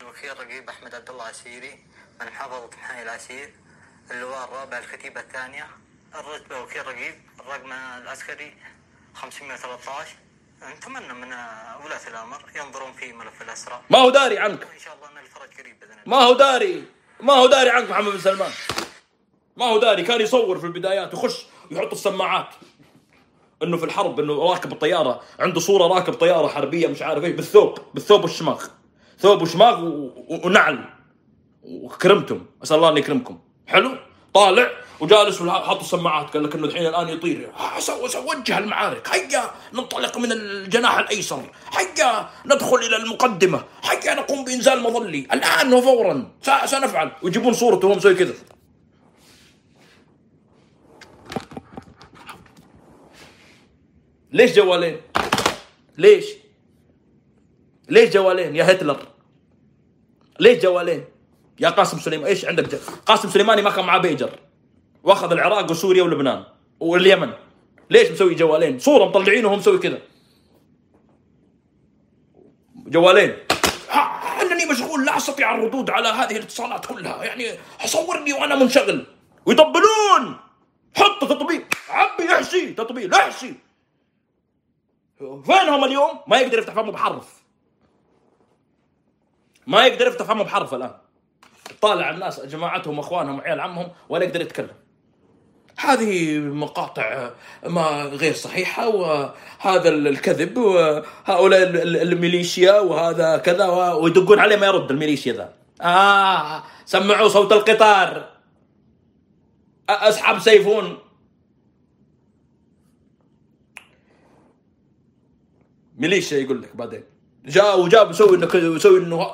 الوكيل رقيب أحمد عبد الله عسيري. من محافظة محاي العسير. اللواء الرابع الكتيبة الثانية. الرتبة وكيل رقيب. الرقم العسكري 513 نتمنى من ولاة الأمر ينظرون في ملف الأسرى. ما هو داري عنك؟ وإن شاء الله أن الفرج قريب بإذن الله. ما هو داري؟ ما هو داري عنك محمد بن سلمان؟ ما هو داري؟ كان يصور في البدايات يخش يحط السماعات. إنه في الحرب إنه راكب الطيارة عنده صورة راكب طيارة حربية مش عارف إيش بالثوب بالثوب والشماغ. ثوب وشماغ. ونعل. وكرمتم. أسأل الله أن يكرمكم. حلو؟ طالع وجالس وحاط السماعات قال لك إنه الحين الآن يطير. وجه المعارك. هيا ننطلق من الجناح الأيسر. هيا ندخل إلى المقدمة. هيا نقوم بإنزال مظلي. الآن وفورا. سنفعل. ويجيبون صورته وهو مسوي كذا. ليش جوالين؟ ليش؟ ليش جوالين يا هتلر؟ ليش جوالين؟ يا قاسم سليمان إيش عندك. قاسم سليماني ما كان معاه بيجر وأخذ العراق وسوريا ولبنان واليمن ليش مسوي جوالين؟ صورة مطلعينه وهو مسوي كذا جوالين أنني مشغول لا أستطيع الردود على هذه الاتصالات كلها يعني صورني وأنا منشغل ويطبلون حط تطبيل عبي احشي تطبيل احشي فينهم اليوم؟ ما يقدر يفتح فمه بحرف. ما يقدر يفتح فمه بحرف الآن. طالع الناس جماعتهم أخوانهم عيال عمهم ولا يقدر يتكلم. هذه مقاطع ما غير صحيحة وهذا الكذب وهؤلاء ال- ال- الميليشيا وهذا كذا ويدقون عليه ما يرد الميليشيا ذا. آه سمعوا صوت القطار. أسحب سيفون. ميليشيا يقول لك بعدين. جاء وجاب يسوي إنه كذا ويسوي إنه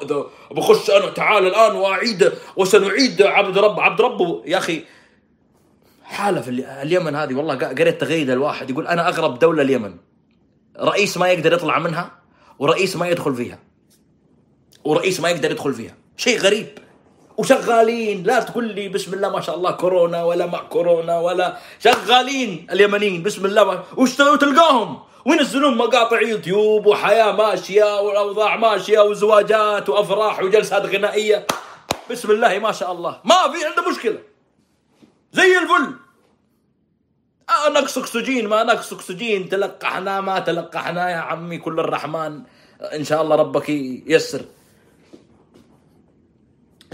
بخش أنا تعال الآن وأعيد وسنعيد عبد رب عبد ربه يا أخي. حالة في ال- اليمن هذه والله قريت تغريده الواحد يقول أنا أغرب دولة اليمن. رئيس ما يقدر يطلع منها ورئيس ما يدخل فيها. ورئيس ما يقدر يدخل فيها. شيء غريب. وشغالين لا تقول لي بسم الله ما شاء الله كورونا ولا مع كورونا ولا شغالين اليمنيين بسم الله ما وش تلقاهم؟ وينزلون مقاطع يوتيوب وحياة ماشية والأوضاع ماشية وزواجات وأفراح وجلسات غنائية. بسم الله ما شاء الله. ما في عنده مشكلة. زي الفل. آه نقص أكسجين ما نقص أكسجين. تلقحنا ما تلقحنا يا عمي كل الرحمن. إن شاء الله ربك ييسر.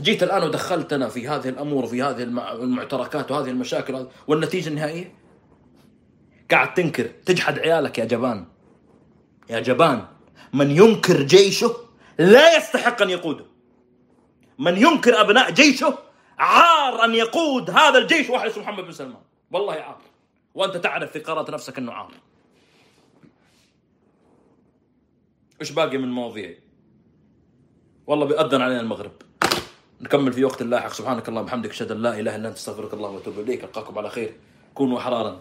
جيت الآن ودخلتنا في هذه الأمور وفي هذه المع- المعتركات وهذه المشاكل والنتيجة النهائية. قاعد تنكر. تجحد عيالك يا جبان. يا جبان. من ينكر جيشه لا يستحق أن يقوده. من ينكر أبناء جيشه عار أن يقود هذا الجيش واحد اسمه محمد بن سلمان. والله عار. وأنت تعرف في قرارة نفسك إنه عار. إيش باقي من مواضيع؟ والله بيأذن علينا المغرب. نكمل في وقت لاحق. سبحانك اللهم وبحمدك أشهد أن لا إله إلا أنت أستغفرك اللهم وأتوب إليك. ألقاكم على خير. كونوا احرارا